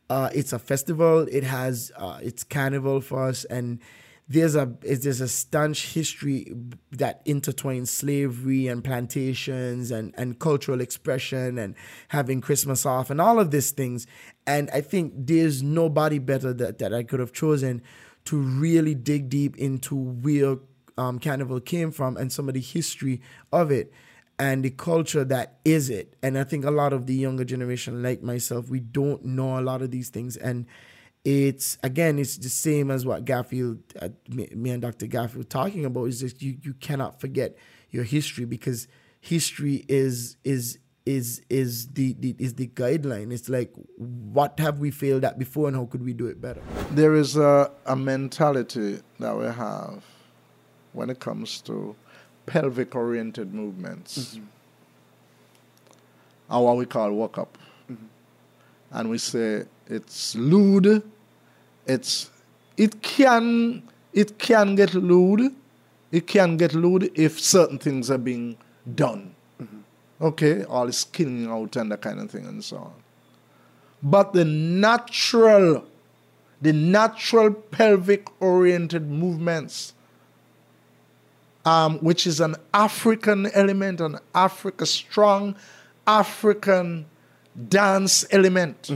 uh, it's a festival, it has uh, it's carnival for us, and there's a there's a staunch history that intertwines slavery and plantations and, and cultural expression and having Christmas off and all of these things. And I think there's nobody better that, that I could have chosen to really dig deep into where um, Carnival came from and some of the history of it and the culture that is it. And I think a lot of the younger generation, like myself, we don't know a lot of these things. And it's again, it's the same as what Garfield, uh, me, and Dr. Garfield talking about. Is just you you cannot forget your history because history is is is is the, the is the guideline. It's like what have we failed at before and how could we do it better? There is a, a mentality that we have when it comes to pelvic oriented movements, mm-hmm. or what we call wuk up. Mm-hmm. And we say it's lewd, it's it can it can get lewd, it can get lewd if certain things are being done. Mm-hmm. Okay, all the skinning out and that kind of thing and so on. But the natural, the natural pelvic oriented movements, um, which is an African element, an Africa strong African dance element.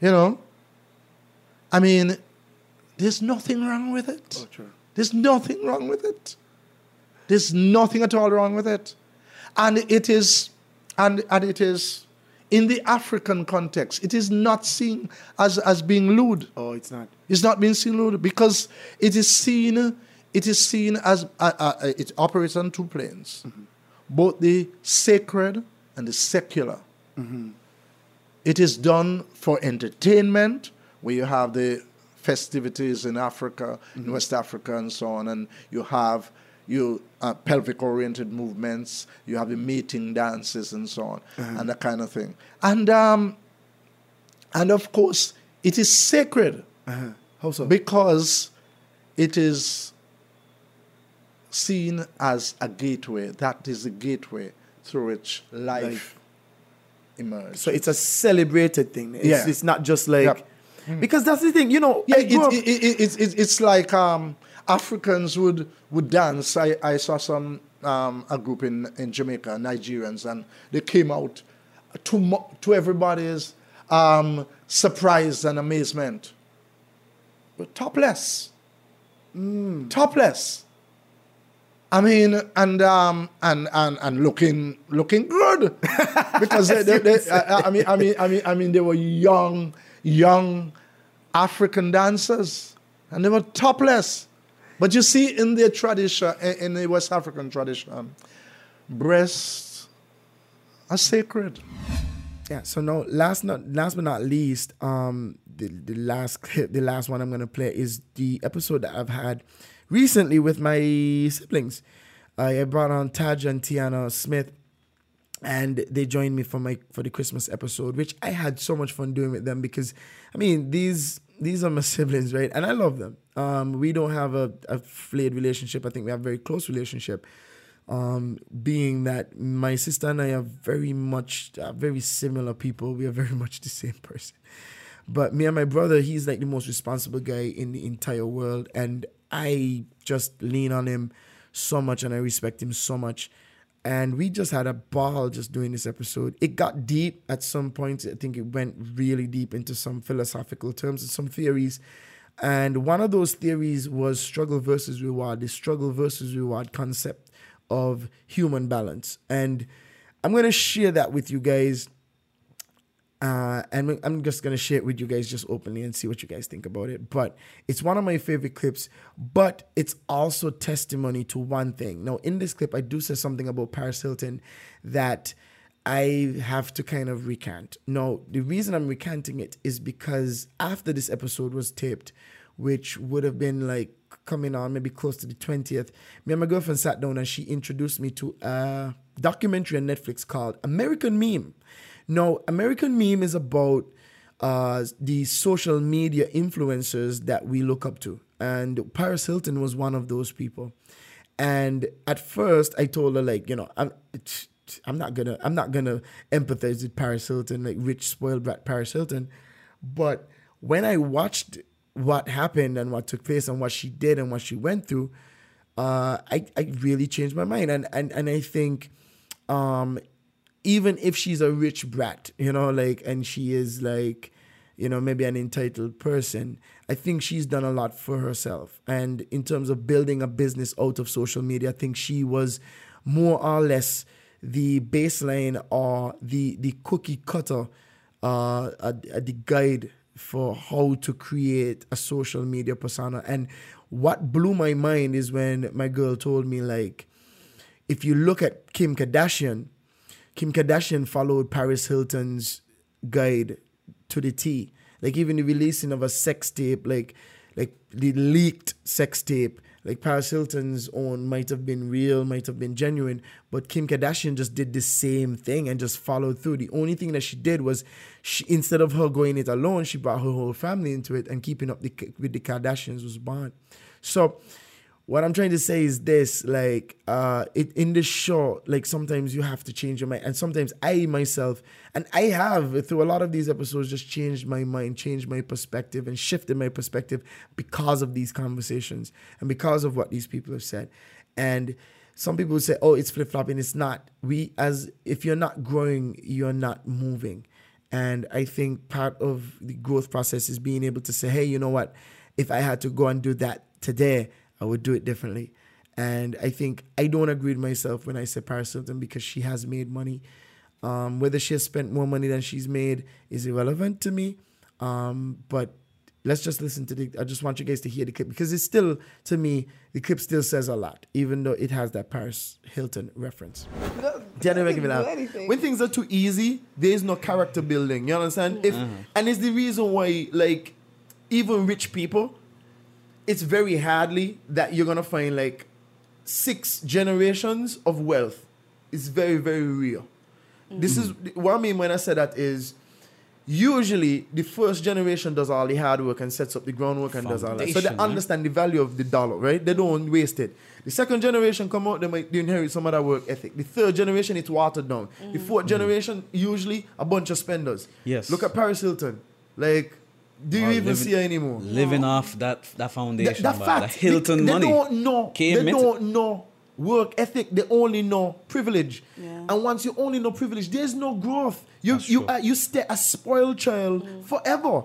You know? I mean, there's nothing wrong with it. There's nothing wrong with it. There's nothing at all wrong with it. And it is, and, and it is, in the African context, it is not seen as, as being lewd. Oh, it's not. It's not being seen lewd because it is seen, it is seen as, uh, uh, uh, it operates on two planes, both the sacred and the secular. It is done for entertainment, where you have the festivities in Africa, in West Africa, and so on, and you have you uh, pelvic oriented movements, you have the meeting dances, and so on, and that kind of thing. And um, and of course, it is sacred How so? because it is seen as a gateway. That is a gateway through which life, Life. emerges. So it's a celebrated thing. It's, Yeah. it's not just like Yep. because that's the thing, you know. Yeah, it, up- it, it, it, it, it's like um, Africans would would dance. I, I saw some um, a group in, in Jamaica, Nigerians, and they came out to to everybody's um, surprise and amazement. But topless, topless. I mean, and um, and and and looking looking good [LAUGHS] because they, they, they, I, I mean, I mean, I mean, I mean, they were young, young African dancers, and they were topless. But you see, in their tradition, in the West African tradition, breasts are sacred. Yeah. So no, last not last but not least, um, the the last clip, [LAUGHS] the last one I'm gonna play is the episode that I've had recently with my siblings. I brought on Taj and Tiana Smith, and they joined me for my for the Christmas episode, which I had so much fun doing with them because, I mean these these are my [LAUGHS] siblings, right? And I love them. Um, we don't have a, a flayed relationship. I think we have a very close relationship um, being that my sister and I are very much uh, very similar people. We are very [LAUGHS] much the same person. But me and my brother, he's like the most responsible guy in the entire world, and I just lean on him so much, and I respect him so much. And we just had a ball just doing this episode. It got deep at some point. I think it went really deep into some philosophical terms and some theories. And one of those theories was struggle versus reward, the struggle versus reward concept of human balance. And I'm going to share that with you guys. Uh, and I'm just to share it with you guys just openly and see what you guys think about it. But it's one of my favorite clips, but it's also testimony to one thing. Now, in this clip, I do say something about Paris Hilton that I have to kind of recant. Now, the reason I'm recanting it is because after this episode was taped, which would have been like coming on maybe close to the 20th, me and my girlfriend sat down and she introduced me to a documentary on Netflix called American Meme. Now, American Meme is about uh, the social media influencers that we look up to. And Paris Hilton was one of those people. And at first, I told her, like, you know, I'm. I'm not gonna I'm not gonna empathize with Paris Hilton, like rich spoiled brat Paris Hilton. But when I watched what happened and what took place and what she did and what she went through, uh, I, I really changed my mind. And and, and I think um, even if she's a rich brat, you know, like and she is like, you know, maybe an entitled person, I think she's done a lot for herself. And in terms of building a business out of social media, I think she was more or less the baseline or the the cookie cutter, uh, uh, the guide for how to create a social media persona. And what blew my mind is when my girl told me like, if you look at Kim Kardashian, Kim Kardashian followed Paris Hilton's guide to the T. Like even the releasing of a sex tape, like like the leaked sex tape like Paris Hilton's own might have been real, might have been genuine, but Kim Kardashian just did the same thing and just followed through. The only thing that she did was, she, instead of her going it alone, she brought her whole family into it, and keeping up the, with the Kardashians was born. So, what I'm trying to say is this: like, uh, it in the show, like sometimes you have to change your mind, and sometimes I myself, and I have through a lot of these episodes, just changed my mind, changed my perspective, and shifted my perspective because of these conversations and because of what these people have said. And some people say, "Oh, it's flip flopping." It's not. We as if you're not growing, you're not moving. And I think part of the growth process is being able to say, "Hey, you know what? If I had to go and do that today." I would do it differently. And I think I don't agree with myself when I say Paris Hilton because she has made money. Um, whether she has spent more money than she's made is irrelevant to me. Um, but let's just listen to the. I just want you guys to hear the clip because it's still, to me, the clip still says a lot, even though it has that Paris Hilton reference. When things are too easy, there is no character building. You understand? If and it's the reason why, like, even rich people it's very hardly that you're gonna find like six generations of wealth. It's very, very real. Mm-hmm. This is what I mean when I say that is usually the first generation does all the hard work and sets up the groundwork and does all that. So they understand the value of the dollar, right? They don't waste it. The second generation come out, they might inherit some of that work ethic. The third generation, it's watered down. Mm-hmm. The 4th generation, usually a bunch of spenders. Yes. Look at Paris Hilton. Like do you Well, even living- see her anymore? Living off that that foundation, Th- that man, fact, that Hilton they, money. They don't know. Came they don't know work ethic. They only know privilege. And once you only know privilege, there's no growth. You you uh, you stay a spoiled child forever.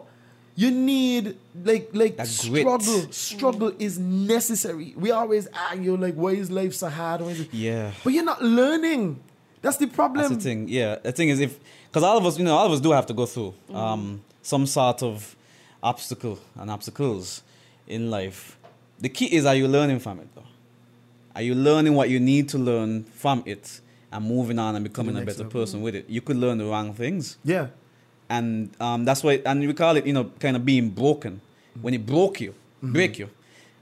You need like like grit. struggle. Struggle is necessary. We always argue like, why is life so hard? Why is it? Yeah. But you're not learning. That's the problem. That's the thing. Yeah, the thing is, if because all of us, you know, all of us do have to go through um, some sort of obstacle and obstacles in life. The key is, are you learning from it? Though, are you learning what you need to learn from it and moving on and becoming a better level. person with it? You could learn the wrong things. Yeah. and um, that's why, and we call it, you know, kind of being broken. When it broke you, break you.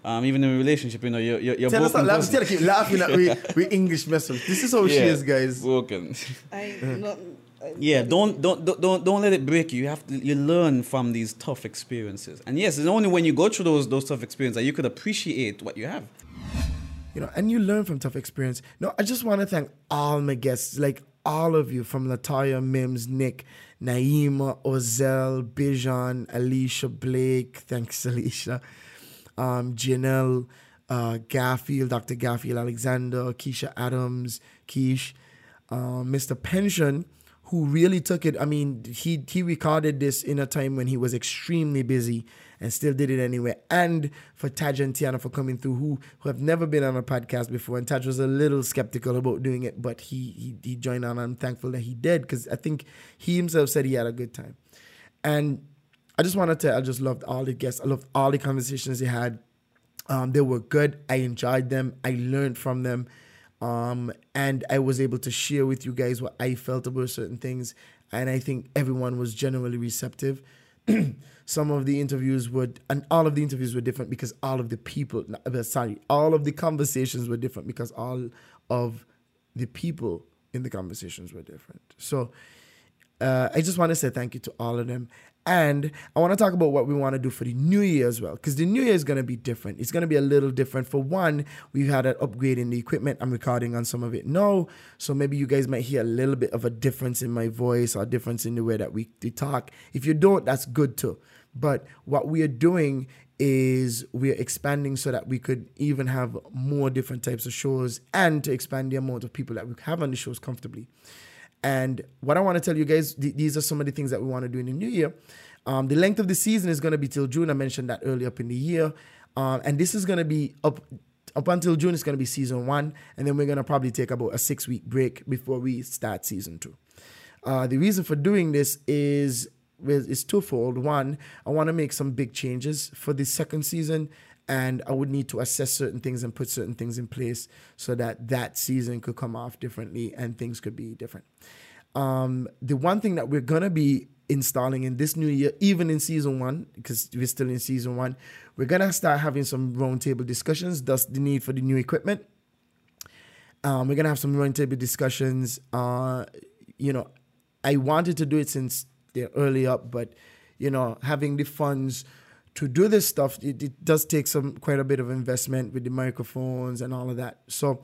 Um, even in a relationship, you know, you're, you're, you're Tell us, broken. laugh, person. tell her keep laughing at we, we [LAUGHS] English message. This is how she is, guys. Broken. I, [LAUGHS] not, I, Yeah, don't don't don't don't let it break you. You have to you learn from these tough experiences. And yes, it's only when you go through those those tough experiences that you could appreciate what you have. you know, and you learn from tough experience. No, I just want to thank all my guests, like all of you, from Latoya, Mims, Nick, Naima, Ozel, Bijan, Alicia, Blake. Thanks, [LAUGHS] Alicia. Um, Janelle, uh, Dr. Garfield Alexander, Keisha Adams, Keish, uh, Mr. Pension, who really took it. I mean, he he recorded this in a time when he was extremely busy and still did it anyway. And for Taj and Tiana for coming through, who who have never been on a podcast before, and Taj was a little skeptical about doing it, but he he, he joined on. I'm thankful that he did because I think he himself said he had a good time. And I just wanted to. I just loved all the guests. I loved all the conversations they had. Um, they were good. I enjoyed them. I learned from them. Um, and I was able to share with you guys what I felt about certain things. And I think everyone was generally receptive. [CLEARS THROAT] Some of the interviews were, and all of the interviews were different because all of the people, uh, sorry, all of the conversations were different because all of the people in the conversations were different. So uh, I just want to say thank you to all of them. And I want to talk about what we want to do for the new year as well, because the new year is going to be different. It's going to be a little different. For one, we've had an upgrade in the equipment. I'm recording on some of it now, so maybe you guys might hear a little bit of a difference in my voice or difference in the way that we, we talk. If you don't, that's good too. But what we are doing is we're expanding so that we could even have more different types of shows and to expand the amount of people that we have on the shows comfortably. And what I want to tell you guys, th- these are some of the things that we want to do in the new year. Um, the length of the season is going to be till June. I mentioned that earlier up in the year. Um, and this is going to be up up until June. It's going to be season one, and then we're going to probably take about a six week break before we start season two. Uh, the reason for doing this is is twofold. One, I want to make some big changes for the second season, and I would need to assess certain things and put certain things in place so that that season could come off differently and things could be different. Um, the one thing that we're gonna be installing in this new year, even in season one, because we're still in season one, we're gonna start having some roundtable discussions. Thus, the need for the new equipment. Um, we're gonna have some roundtable discussions. Uh, you know, I wanted to do it since they're early up, but you know, having the funds to do this stuff, it, it, does take some quite a bit of investment with the microphones and all of that. So,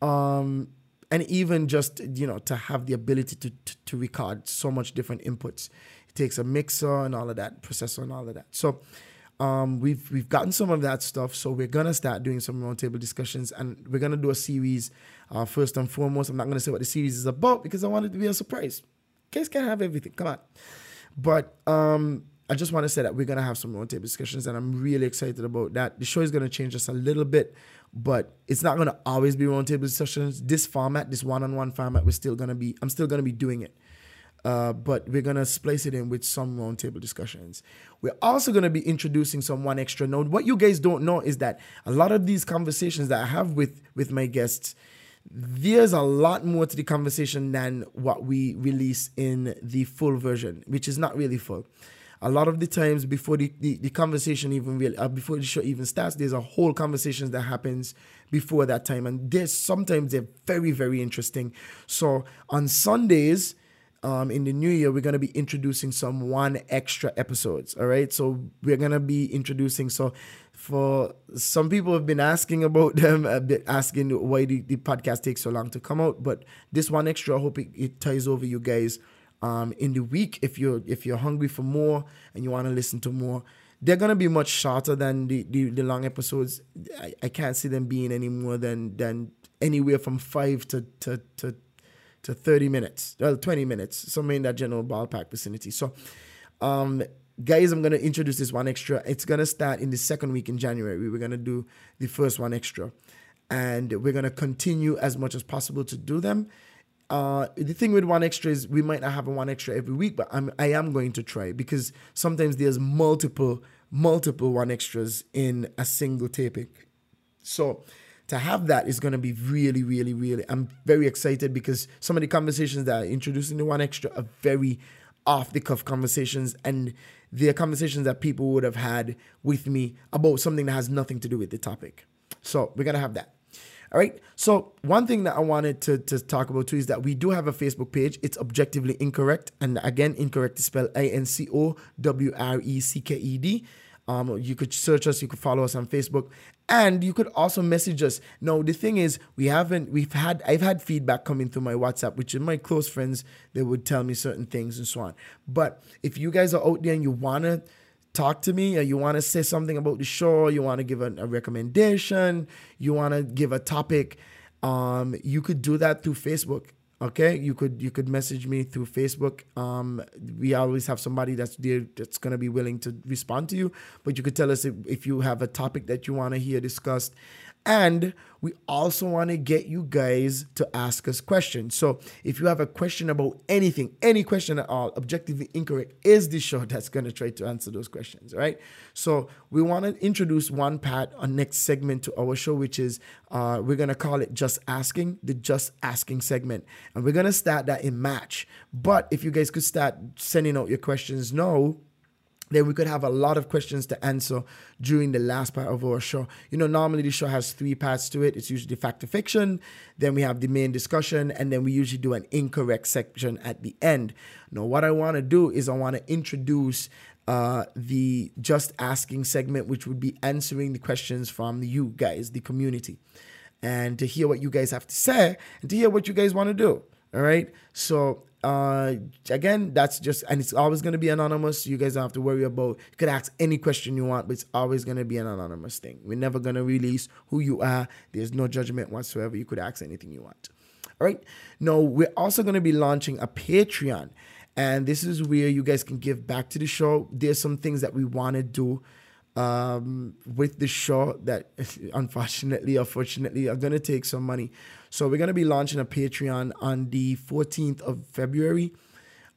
um, and even just you know to have the ability to, to, to record so much different inputs, it takes a mixer and all of that, processor and all of that. So, um, we've we've gotten some of that stuff. So we're gonna start doing some roundtable discussions, and we're gonna do a series. Uh, first and foremost, I'm not gonna say what the series is about because I want it to be a surprise. Case can't have everything. Come on, but um I just want to say that we're gonna have some roundtable discussions, and I'm really excited about that. The show is gonna change just a little bit, but it's not gonna always be roundtable discussions. This format, this one-on-one format, we're still gonna be. I'm still gonna be doing it, uh, but we're gonna splice it in with some roundtable discussions. We're also gonna be introducing some one extra note. What you guys don't know is that a lot of these conversations that I have with with my guests there's a lot more to the conversation than what we release in the full version, which is not really full a lot of the times before the, the, the conversation even really uh, before the show even starts there's a whole conversation that happens before that time. And there's sometimes they're very very interesting. So on sundays um, in the new year we're going to be introducing some one extra episodes all right so we're going to be introducing so for some people have been asking about [LAUGHS] them a bit asking why the, the podcast takes so long to come out but this one extra i hope it, it ties over you guys um, in the week if you're if you're hungry for more and you want to listen to more they're gonna be much shorter than the, the, the long episodes. I, I can't see them being any more than than anywhere from five to to to, to 30 minutes well 20 minutes somewhere in that general ballpark vicinity. So um guys i'm gonna introduce this one extra. It's gonna start in the second week in january. We're gonna do the first one extra. And we're gonna continue as much as possible to do them uh, the thing with one extra is we might not have a one extra every week, but I'm I am going to try because sometimes there's multiple multiple one extras in a single taping. So to have that is going to be really, really, really. I'm very excited because some of the conversations that I introduced in the one extra are very off the cuff conversations, and they're conversations that people would have had with me about something that has nothing to do with the topic. So we're gonna have that. All right. So one thing that I wanted to, to talk about too is that we do have a Facebook page. It's objectively incorrect, and again, incorrect is spelled I N C O W R E C K E D. Um, you could search us, you could follow us on Facebook, and you could also message us. Now, the thing is, we haven't, we've had, I've had feedback coming through my WhatsApp, which is my close friends, they would tell me certain things and so on. But if you guys are out there and you wanna talk to me or you want to say something about the show, you want to give a, a recommendation, you want to give a topic, um, you could do that through Facebook. Okay, you could you could message me through Facebook. Um, we always have somebody that's there that's gonna be willing to respond to you. But you could tell us if, if you have a topic that you want to hear discussed, and we also want to get you guys to ask us questions. So if you have a question about anything, any question at all, objectively incorrect is the show [LAUGHS] that's gonna try to answer those questions. Right. So we want to introduce one part, a next segment to our show, which is uh, we're gonna call it just asking, the just asking segment, and we're gonna start that in March. But if you guys could start sending out your questions now, then we could have a lot of questions to answer during the last part of our show. You know, normally the show has three parts to it. It's usually fact or fiction, then we have the main discussion, and then we usually do an incorrect section at the end. Now, what I want to do is I want to introduce uh, the just asking segment, which would be answering the questions from you guys, the community, and to hear what you guys have to say and to hear what you guys want to do. All right. So uh, again, that's just, and it's always going to be anonymous. You guys don't have to worry about, you could ask any question you want, but it's always going to be an anonymous thing. We're never going to release who you are. There's no judgment whatsoever. You could ask anything you want. All right. Now, we're also going to be launching a Patreon, and this is where you guys can give back to the show. There's some things that we want to do um, with the show that [LAUGHS] unfortunately or fortunately are going to take some money. So we're going to be launching a Patreon on the 14th of February,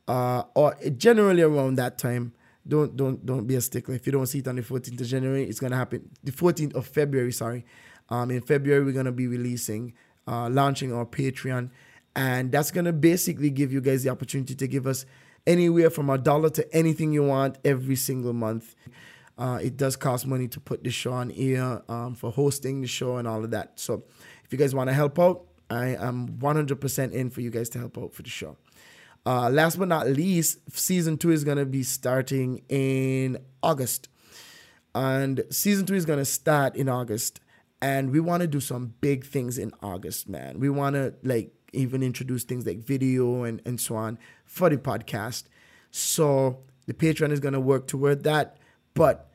uh, or generally around that time. Don't don't don't be a stickler. If you don't see it on the 14th of January, it's going to happen the 14th of February. Sorry, um, in February we're going to be releasing, uh, launching our Patreon, and that's going to basically give you guys the opportunity to give us anywhere from a dollar to anything you want every single month. Uh, it does cost money to put the show on air um, for hosting the show and all of that. So if you guys want to help out, I am 100% in for you guys to help out for the show. Uh, last but not least, season two is going to be starting in August. And season two is going to start in August. And we want to do some big things in August, man. We want to like even introduce things like video and, and so on for the podcast. So the Patreon is going to work toward that. But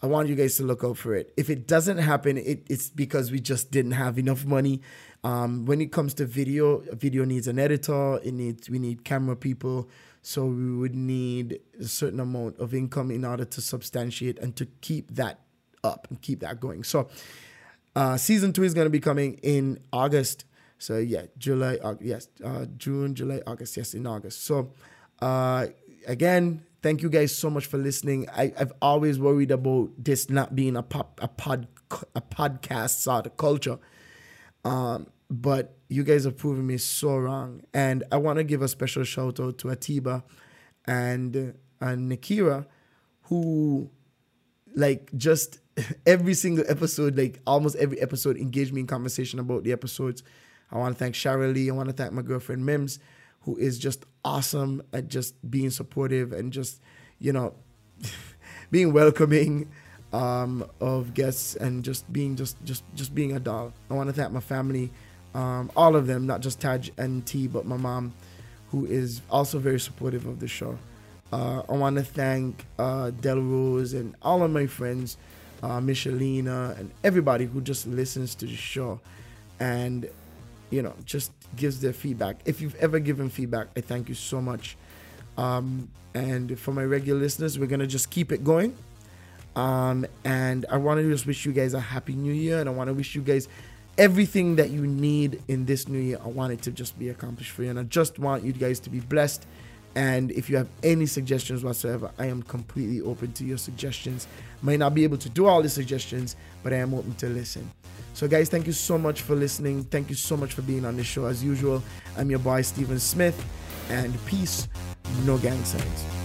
I want you guys to look out for it. If it doesn't happen, it, it's because we just didn't have enough money. Um, when it comes to video, video needs an editor. It needs we need camera people. So we would need a certain amount of income in order to substantiate and to keep that up and keep that going. So uh, season two is going to be coming in August. So yeah, July, August, yes, uh, June, July, August, yes, in August. So uh, again, thank you guys so much for listening. I, I've always worried about this not being a pop, a pod, a podcast sort of culture. Um, but you guys have proven me so wrong. And I want to give a special shout out to Atiba and and Nikira, who like just [LAUGHS] every single episode, like almost every episode, engaged me in conversation about the episodes. I want to thank Shara Lee. I want to thank my girlfriend Mims, who is just awesome at just being supportive and just, you know, [LAUGHS] being welcoming um, of guests and just being just just just being a doll. I want to thank my family, um, all of them, not just Taj and T, but my mom, who is also very supportive of the show. Uh, I want to thank uh, Del Rose and all of my friends, uh, Michelina and everybody who just listens to the show, and you know just gives their feedback. If you've ever given feedback, I thank you so much. Um, and for my regular listeners, we're gonna just keep it going. Um, and I want to just wish you guys a happy new year, and I want to wish you guys everything that you need in this new year. I want it to just be accomplished for you, and I just want you guys to be blessed. And if you have any suggestions whatsoever, I am completely open to your suggestions. Might not be able to do all the suggestions, but I am open to listen. So, guys, thank you so much for listening. Thank you so much for being on the show. As usual, I'm your boy, Steven Smith, and peace, no gang signs.